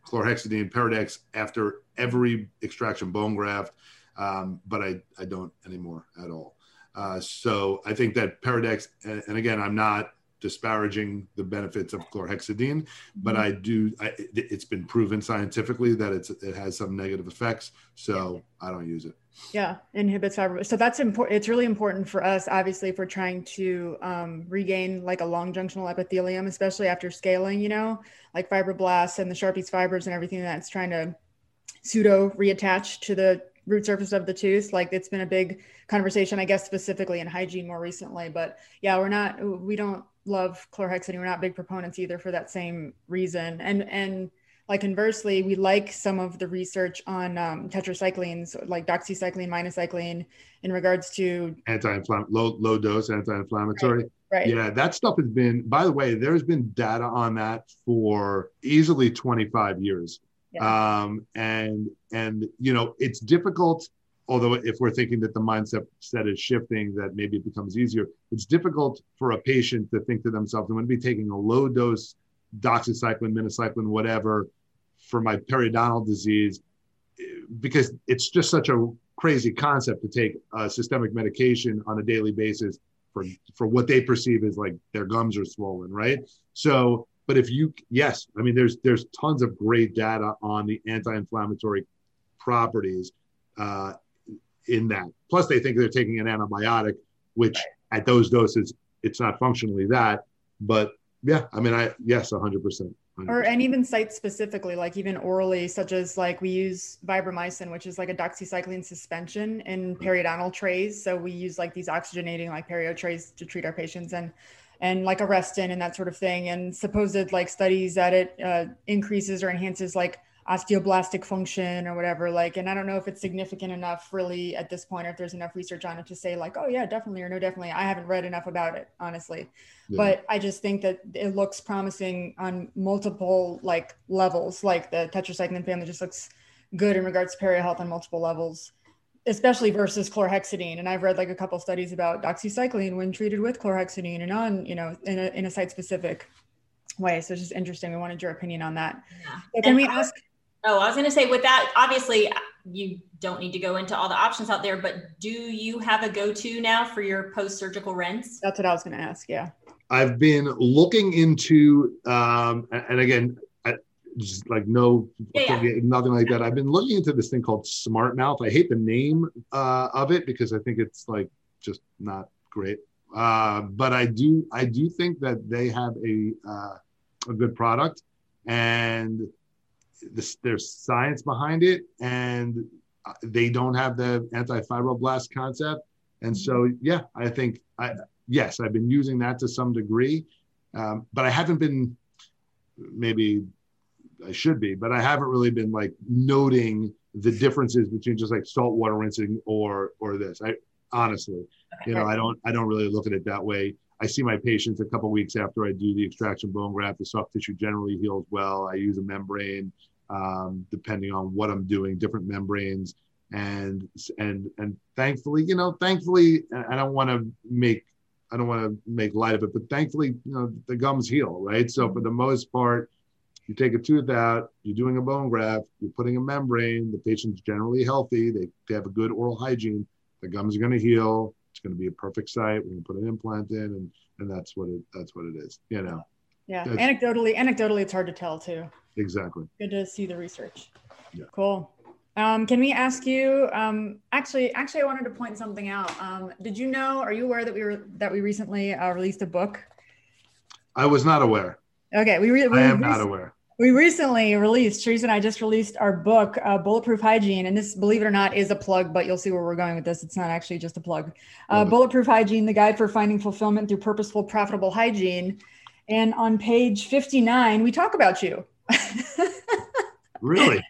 chlorhexidine Peridex after every extraction bone graft. Um, but I, I don't anymore at all. Uh, so I think that Peridex, and, and again, I'm not disparaging the benefits of chlorhexidine, but mm-hmm. I do. I, it's been proven scientifically that it's it has some negative effects, so I don't use it. Yeah, inhibits fibroblast. So that's important. It's really important for us, obviously, if we're trying to um, regain like a long junctional epithelium, especially after scaling. You know, like fibroblasts and the Sharpey's fibers and everything that's trying to pseudo reattach to the root surface of the tooth. Like it's been a big conversation, I guess, specifically in hygiene more recently. But yeah, we're not, we don't love chlorhexidine. We're not big proponents either for that same reason. And and like conversely, we like some of the research on um, tetracyclines, like doxycycline, minocycline, in regards to anti-inflammatory, low low dose anti-inflammatory. Right. Right. Yeah, that stuff has been. By the way, there's been data on that for easily 25 years. Yeah. Um, and and you know, it's difficult although if we're thinking that the mindset set is shifting, that maybe it becomes easier, it's difficult for a patient to think to themselves, I'm going to be taking a low dose doxycycline, minocycline, whatever, for my periodontal disease, because it's just such a crazy concept to take a systemic medication on a daily basis for for what they perceive as like their gums are swollen, right? So, but if you yes, I mean there's there's tons of great data on the anti-inflammatory properties uh, in that. Plus, they think they're taking an antibiotic, which at those doses, it's not functionally that. But yeah, I mean, I yes, 100%. 100%. Or and even site specifically, like even orally, such as like we use vibramycin, which is like a doxycycline suspension in periodontal trays. So we use like these oxygenating like perio trays to treat our patients and and like Arestin and that sort of thing. And supposed like studies that it uh, increases or enhances like osteoblastic function or whatever like and i don't know if it's significant enough really at this point or if there's enough research on it to say like oh yeah definitely or no definitely i haven't read enough about it honestly. Yeah. but i just think that it looks promising on multiple like levels like the tetracycline family just looks good in regards to perio health on multiple levels especially versus chlorhexidine. And i've read like a couple studies about doxycycline when treated with chlorhexidine and on you know in a, in a site specific way. So it's just interesting. We wanted your opinion on that. Yeah. so can and we ask Oh, I was going to say with that, obviously you don't need to go into all the options out there, but do you have a go-to now for your post-surgical rinse? That's what I was going to ask. Yeah. I've been looking into, um, and again, I, just like no, yeah, yeah. nothing like that. I've been looking into this thing called Smart Mouth. I hate the name uh, of it because I think it's like just not great. Uh, but I do, I do think that they have a uh, a good product, and there's science behind it, and they don't have the anti-fibroblast concept. And so, yeah, I think I yes, I've been using that to some degree, um, but I haven't been maybe I should be, but I haven't really been like noting the differences between just like saltwater rinsing or or this. I honestly, you know, I don't I don't really look at it that way. I see my patients a couple weeks after I do the extraction bone graft. The soft tissue generally heals well. I use a membrane. Um, depending on what I'm doing, different membranes. And and and thankfully, you know, thankfully, I don't want to make I don't want to make light of it, but thankfully, you know, the gums heal, right? So for the most part, you take a tooth out, you're doing a bone graft, you're putting a membrane, the patient's generally healthy, they, they have a good oral hygiene, the gums are going to heal, it's going to be a perfect site, going to put an implant in, and and that's what it that's what it is, you know. Yeah, that's, anecdotally, anecdotally, it's hard to tell too. Exactly. Good to see the research. Yeah. Cool. Um, can we ask you? Um, actually, actually, I wanted to point something out. Um, did you know? Are you aware that we were that we recently uh, released a book? I was not aware. Okay, we, re- we I am not aware we recently released, Teresa and I just released our book, uh, Bulletproof Hygiene. And this, believe it or not, is a plug, but you'll see where we're going with this. It's not actually just a plug. Uh, Bulletproof Hygiene, the guide for finding fulfillment through purposeful, profitable hygiene. And on page 59, we talk about you. really?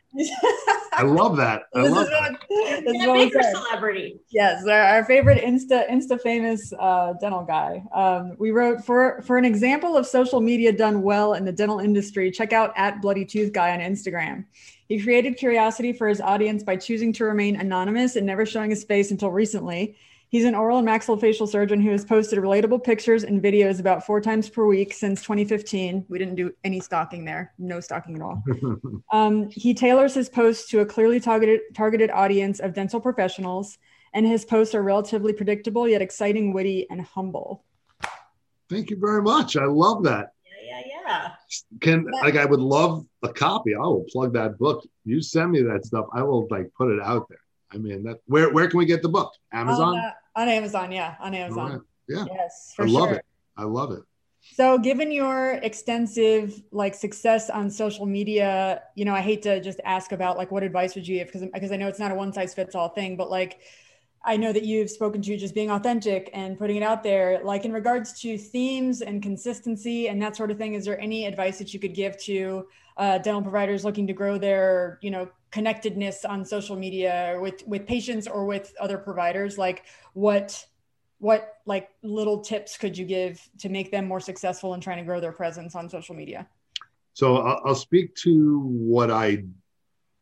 I love that. I love that. What, this a bigger celebrity. Yes, our, our, favorite Insta Insta famous uh, dental guy. Um, we wrote for for an example of social media done well in the dental industry. Check out at Bloody Tooth Guy on Instagram. He created curiosity for his audience by choosing to remain anonymous and never showing his face until recently. He's an oral and maxillofacial surgeon who has posted relatable pictures and videos about four times per week since 2015. We didn't do any stalking there, no stalking at all. um, he tailors his posts to a clearly targeted, targeted audience of dental professionals, and his posts are relatively predictable yet exciting, witty, and humble. Thank you very much. I love that. Yeah, yeah, yeah. Can like I would love a copy. I will plug that book. You send me that stuff. I will like put it out there. I mean, that where where can we get the book? Amazon. Uh, on Amazon, yeah, on Amazon. Right. Yeah. Yes, I love it. I love it. So, given your extensive like success on social media, you know, I hate to just ask about like what advice would you give because because I know it's not a one size fits all thing, but like I know that you've spoken to just being authentic and putting it out there. Like in regards to themes and consistency and that sort of thing, is there any advice that you could give to uh, dental providers looking to grow their, you know, connectedness on social media with with patients or with other providers? Like what what like little tips could you give to make them more successful in trying to grow their presence on social media? So I'll, I'll speak to what I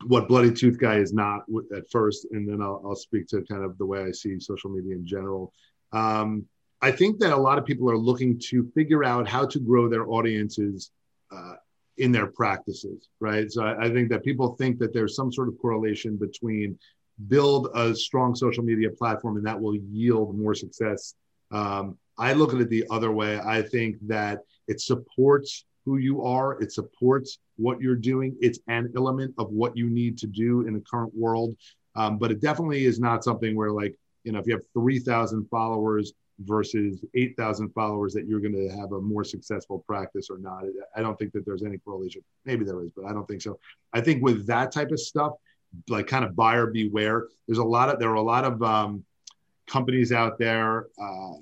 what Bloody Tooth Guy is not at first, and then I'll, I'll speak to kind of the way I see social media in general. Um, I think that a lot of people are looking to figure out how to grow their audiences uh, in their practices, right? So I, I, think that people think that there's some sort of correlation between build a strong social media platform and that will yield more success. Um, I look at it the other way. I think that it supports who you are, it supports what you're doing. It's an element of what you need to do in the current world. Um, but it definitely is not something where, like, you know, if you have 3,000 followers versus 8,000 followers, that you're going to have a more successful practice or not. I don't think that there's any correlation. Maybe there is, but I don't think so. I think with that type of stuff, like kind of buyer beware. There's a lot of there are a lot of um, companies out there, uh,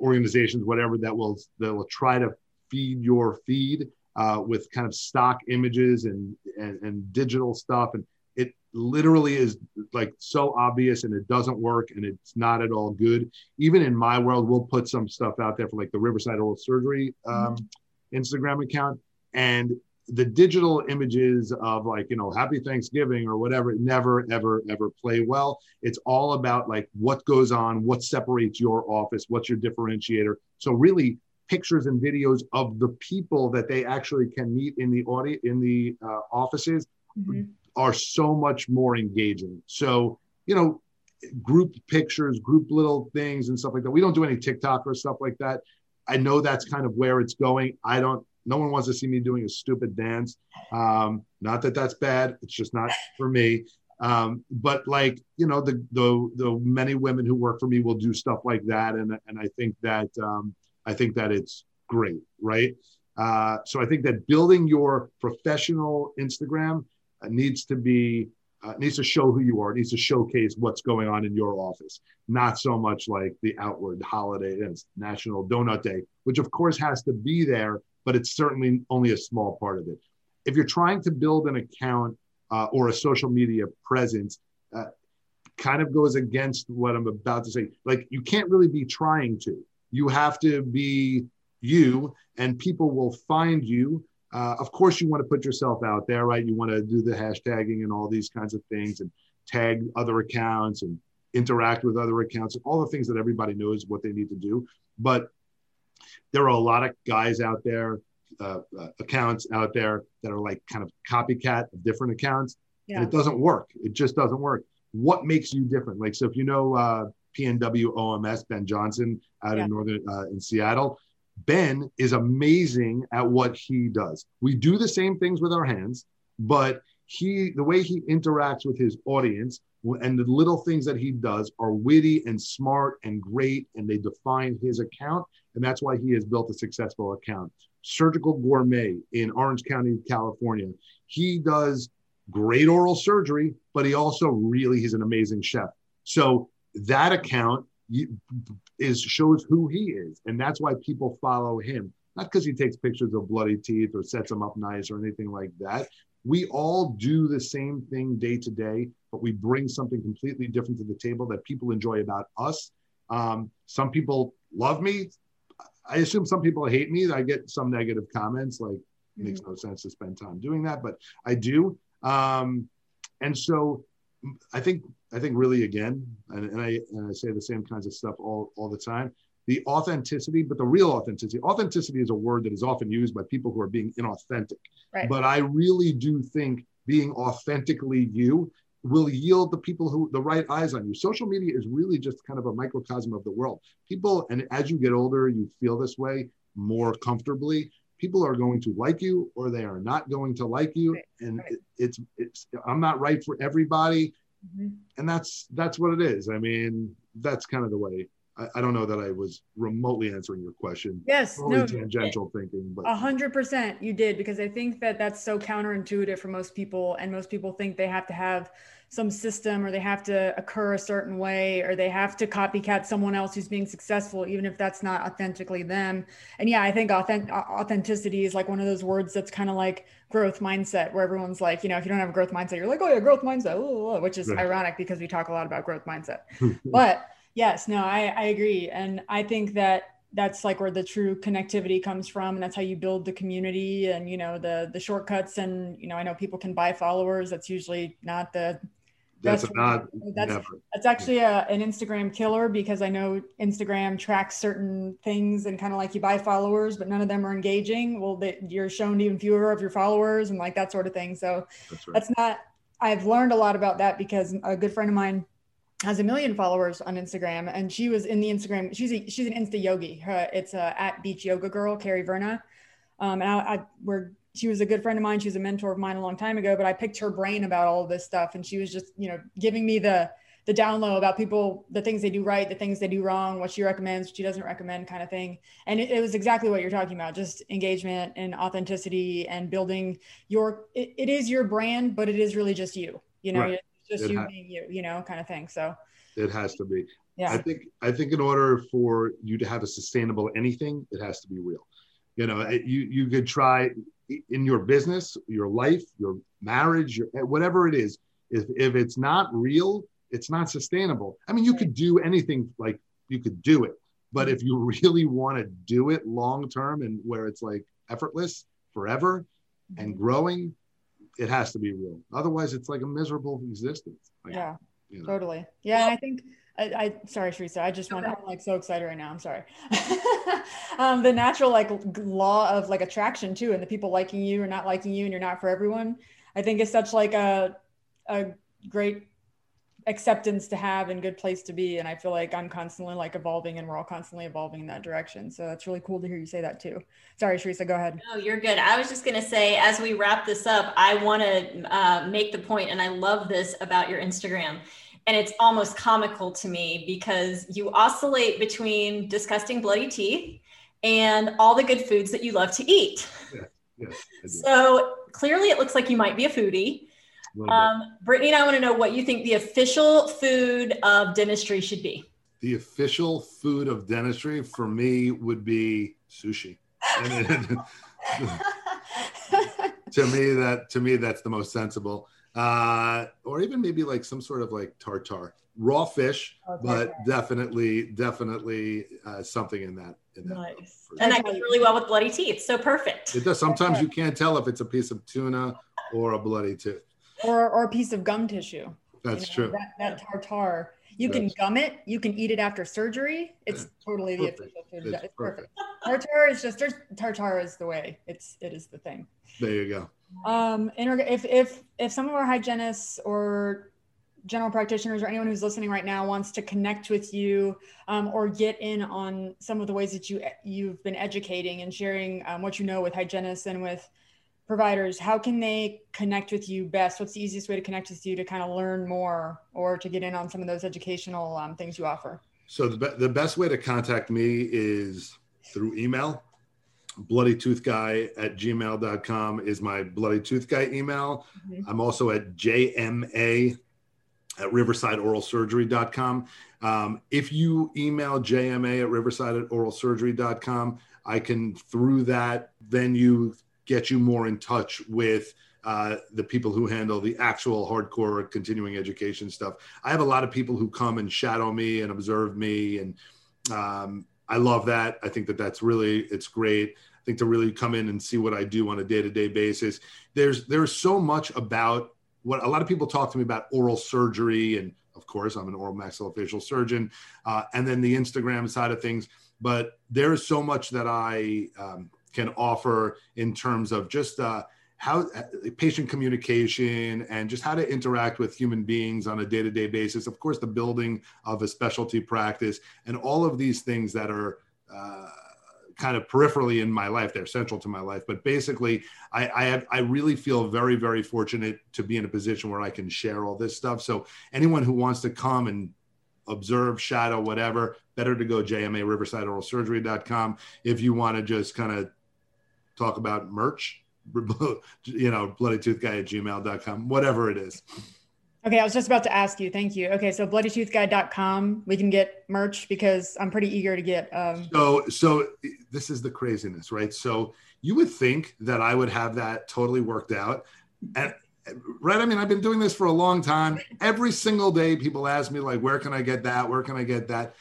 organizations, whatever that will that will try to feed your feed uh, with kind of stock images and, and and digital stuff, and it literally is like so obvious and it doesn't work and it's not at all good. Even in my world, we'll put some stuff out there for like the Riverside Oral Surgery um, mm-hmm. Instagram account, and the digital images of like you know happy thanksgiving or whatever never ever ever play well it's all about like what goes on what separates your office what's your differentiator so really pictures and videos of the people that they actually can meet in the audio in the uh, offices mm-hmm. Are so much more engaging so you know group pictures group little things and stuff like that we don't do any tiktok or stuff like that i know that's kind of where it's going i don't no one wants to see me doing a stupid dance. Um, not that that's bad. It's just not for me. Um, but like you know, the the the many women who work for me will do stuff like that, and and I think that um, I think that it's great, right? Uh, so I think that building your professional Instagram needs to be uh, needs to show who you are. Needs to showcase what's going on in your office, not so much like the outward holiday and National Donut Day, which of course has to be there but it's certainly only a small part of it. If you're trying to build an account uh, or a social media presence, uh, kind of goes against what I'm about to say. Like, you can't really be trying to. You have to be you, and people will find you uh, of course, you want to put yourself out there, right? You want to do the hashtagging and all these kinds of things and tag other accounts and interact with other accounts and all the things that everybody knows what they need to do. But there are a lot of guys out there, uh, uh, accounts out there that are like kind of copycat of different accounts. Yeah. And it doesn't work. It just doesn't work. What makes you different? Like, so if you know uh, PNW OMS, Ben Johnson out yeah. in Northern, uh, in Seattle, Ben is amazing at what he does. We do the same things with our hands, but he, the way he interacts with his audience and the little things that he does are witty and smart and great, and they define his account. And that's why he has built a successful account. Surgical Gourmet in Orange County, California. He does great oral surgery, but he also really, he's an amazing chef. So that account is shows who he is, and that's why people follow him. Not because he takes pictures of bloody teeth or sets them up nice or anything like that. We all do the same thing day to day, but we bring something completely different to the table that people enjoy about us. Um, some people love me. I assume some people hate me. I get some negative comments, like mm-hmm. makes no sense to spend time doing that, but I do. Um, and so I think I think really again, and, and, I and I say the same kinds of stuff all all the time. The authenticity, but the real authenticity. Authenticity is a word that is often used by people who are being inauthentic. Right. But I really do think being authentically you will yield the people who the right eyes on you. Social media is really just kind of a microcosm of the world. People, and as you get older, you feel this way more comfortably people are going to like you or they are not going to like you right. and right. It, it's it's i'm not right for everybody mm-hmm. and that's that's what it is i mean that's kind of the way I, I, don't know that i was remotely answering your question. Yes no, tangential thinking a hundred percent you did because i think that that's so counterintuitive for most people and most people think they have to have some system or they have to occur a certain way or they have to copycat someone else who's being successful even if that's not authentically them. And yeah i think authentic, authenticity is like one of those words that's kind of like growth mindset where everyone's like you know if you don't have a growth mindset you're like oh yeah growth mindset which is right. ironic because we talk a lot about growth mindset. But yes no I, I agree and i think that that's like where the true connectivity comes from and that's how you build the community and you know the the shortcuts and you know i know people can buy followers that's usually not the that's, not that's never. that's actually a, an Instagram killer because I know Instagram tracks certain things and kind of like you buy followers, but none of them are engaging. Well, that you're shown even fewer of your followers and like that sort of thing. So that's, right. that's not. I've learned a lot about that because a good friend of mine has a million followers on Instagram, and she was in the Instagram. She's a, she's an Insta yogi. It's a, at Beach Yoga Girl, Kerri Verna. Um, and I, I she was a good friend of mine. She was a mentor of mine a long time ago, but I picked her brain about all this stuff. And she was just, you know, giving me the, the down low about people, the things they do right, the things they do wrong, what she recommends, what she doesn't recommend kind of thing. And it, it was exactly what you're talking about, just engagement and authenticity and building your, it, it is your brand, but it is really just you, you know, right. Just it you ha- being you, you know, kind of thing. So it has to be. Yeah. I think, I think in order for you to have a sustainable anything, it has to be real. You know, you, you could try, in your business, your life, your marriage, your, whatever it is, if, if it's not real, it's not sustainable. I mean, you could do anything like you could do it, but if you really want to do it long term and where it's like effortless forever and mm-hmm. growing, it has to be real. Otherwise, it's like a miserable existence. Like, yeah, you know. totally. Yeah, I think I, I sorry, Teresa. I just want I'm like so excited right now. I'm sorry. um, the natural like law of like attraction too, and the people liking you or not liking you, and you're not for everyone. I think is such like a a great acceptance to have and good place to be. And I feel like I'm constantly like evolving, and we're all constantly evolving in that direction. So that's really cool to hear you say that too. Sorry, Teresa, go ahead. No, you're good. I was just gonna say as we wrap this up, I want to uh, make the point, and I love this about your Instagram and it's almost comical to me because you oscillate between disgusting bloody teeth and all the good foods that you love to eat. Yeah, so clearly, it looks like you might be a foodie. Um, Brittany and I want to know what you think the official food of dentistry should be. The official food of dentistry for me would be sushi. to me, that to me that's the most sensible uh, or even maybe like some sort of like tartar, raw fish, oh, but definitely, definitely uh, something in that in that. Nice. And that goes really well with bloody teeth. So perfect. It does. Sometimes you can't tell if it's a piece of tuna or a bloody tooth. Or, or a piece of gum tissue. That's you know, true. That, that tartar. You That's can gum it. You can eat it after surgery. It's totally perfect. the official food. It's, it's perfect. perfect. Tartar is just tartar is the way. It's it is the thing. There you go. Um, if if if some of our hygienists or general practitioners or anyone who's listening right now wants to connect with you um, or get in on some of the ways that you you've been educating and sharing um, what you know with hygienists and with providers how can they connect with you best what's the easiest way to connect with you to kind of learn more or to get in on some of those educational um, things you offer so the, be- the best way to contact me is through email bloody tooth guy at gmail.com is my bloody tooth guy email mm-hmm. i'm also at jma at riversideoralsurgery.com. Um, if you email jma at riversideoralsurgery.com, I can, through that venue, get you more in touch with uh, the people who handle the actual hardcore continuing education stuff. I have a lot of people who come and shadow me and observe me, and um, I love that. I think that that's really it's great. I think to really come in and see what I do on a day to day basis. There's there's so much about what a lot of people talk to me about oral surgery and of course i'm an oral maxillofacial surgeon uh, and then the instagram side of things but there's so much that i um, can offer in terms of just uh, how uh, patient communication and just how to interact with human beings on a day-to-day basis of course the building of a specialty practice and all of these things that are uh, kind of peripherally in my life. They're central to my life. But basically, I I, have, I really feel very very fortunate to be in a position where I can share all this stuff. So anyone who wants to come and observe, shadow, whatever, better to go JMA Riverside Oral Surgery.com. If you want to just kind of talk about merch, you know, bloody tooth guy at gmail.com, whatever it is. Okay, I was just about to ask you. Thank you. Okay, so bloodytoothguy.com, we can get merch because I'm pretty eager to get. Um... So, so this is the craziness, right? So you would think that I would have that totally worked out, and right? I mean, I've been doing this for a long time. Every single day, people ask me like, "Where can I get that? Where can I get that?"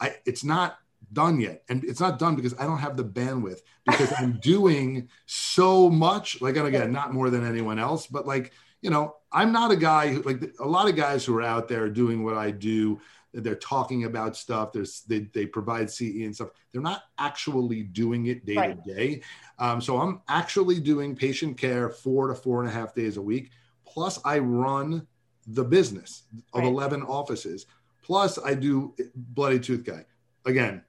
I, it's not done yet, and it's not done because I don't have the bandwidth because I'm doing so much. Like, and again, not more than anyone else, but like you know, I'm not a guy who like a lot of guys who are out there doing what I do. They're talking about stuff. There's they, they provide CE and stuff. They're not actually doing it day right. to day. Um, so I'm actually doing patient care four to four and a half days a week. Plus, I run the business of right. 11 offices. Plus, I do Bloody Tooth Guy. Again,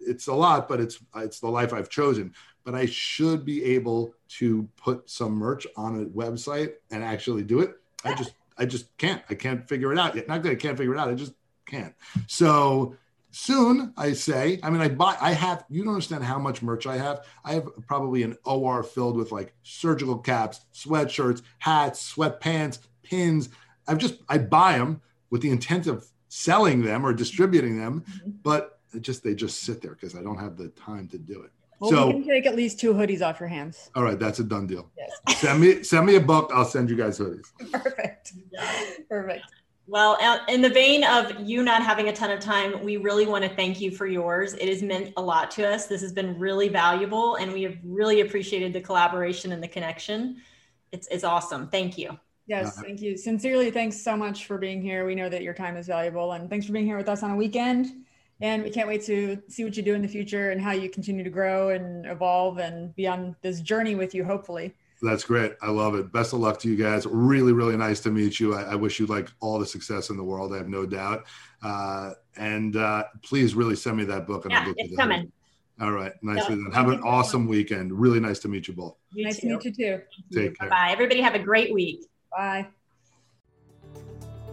it's a lot, but it's it's the life I've chosen but I should be able to put some merch on a website and actually do it. I just I just can't. I can't figure it out yet. Not that I can't figure it out. I just can't. So soon I say, I mean, I buy, I have, you don't understand how much merch I have. I have probably an OR filled with like surgical caps, sweatshirts, hats, sweatpants, pins. I've just, I buy them with the intent of selling them or distributing them, mm-hmm. but it just, they just sit there because I don't have the time to do it. Well, so, we can take at least two hoodies off your hands. All right, that's a done deal. Yes. send me send me a book. I'll send you guys hoodies. Perfect. Perfect. Well, in the vein of you not having a ton of time, we really want to thank you for yours. It has meant a lot to us. This has been really valuable, and we have really appreciated the collaboration and the connection. It's it's awesome. Thank you. Yes, uh, thank you. Sincerely, thanks so much for being here. We know that your time is valuable, and thanks for being here with us on a weekend and we can't wait to see what you do in the future and how you continue to grow and evolve and be on this journey with you hopefully. That's great. I love it. Best of luck to you guys. Really really nice to meet you. I, I wish you like all the success in the world i have no doubt. Uh, and uh, please really send me that book and yeah, I'll it's coming. All right. Nicely done. Have an awesome weekend. Really nice to meet you both. You nice too. to meet you too. Take care. Bye everybody have a great week. Bye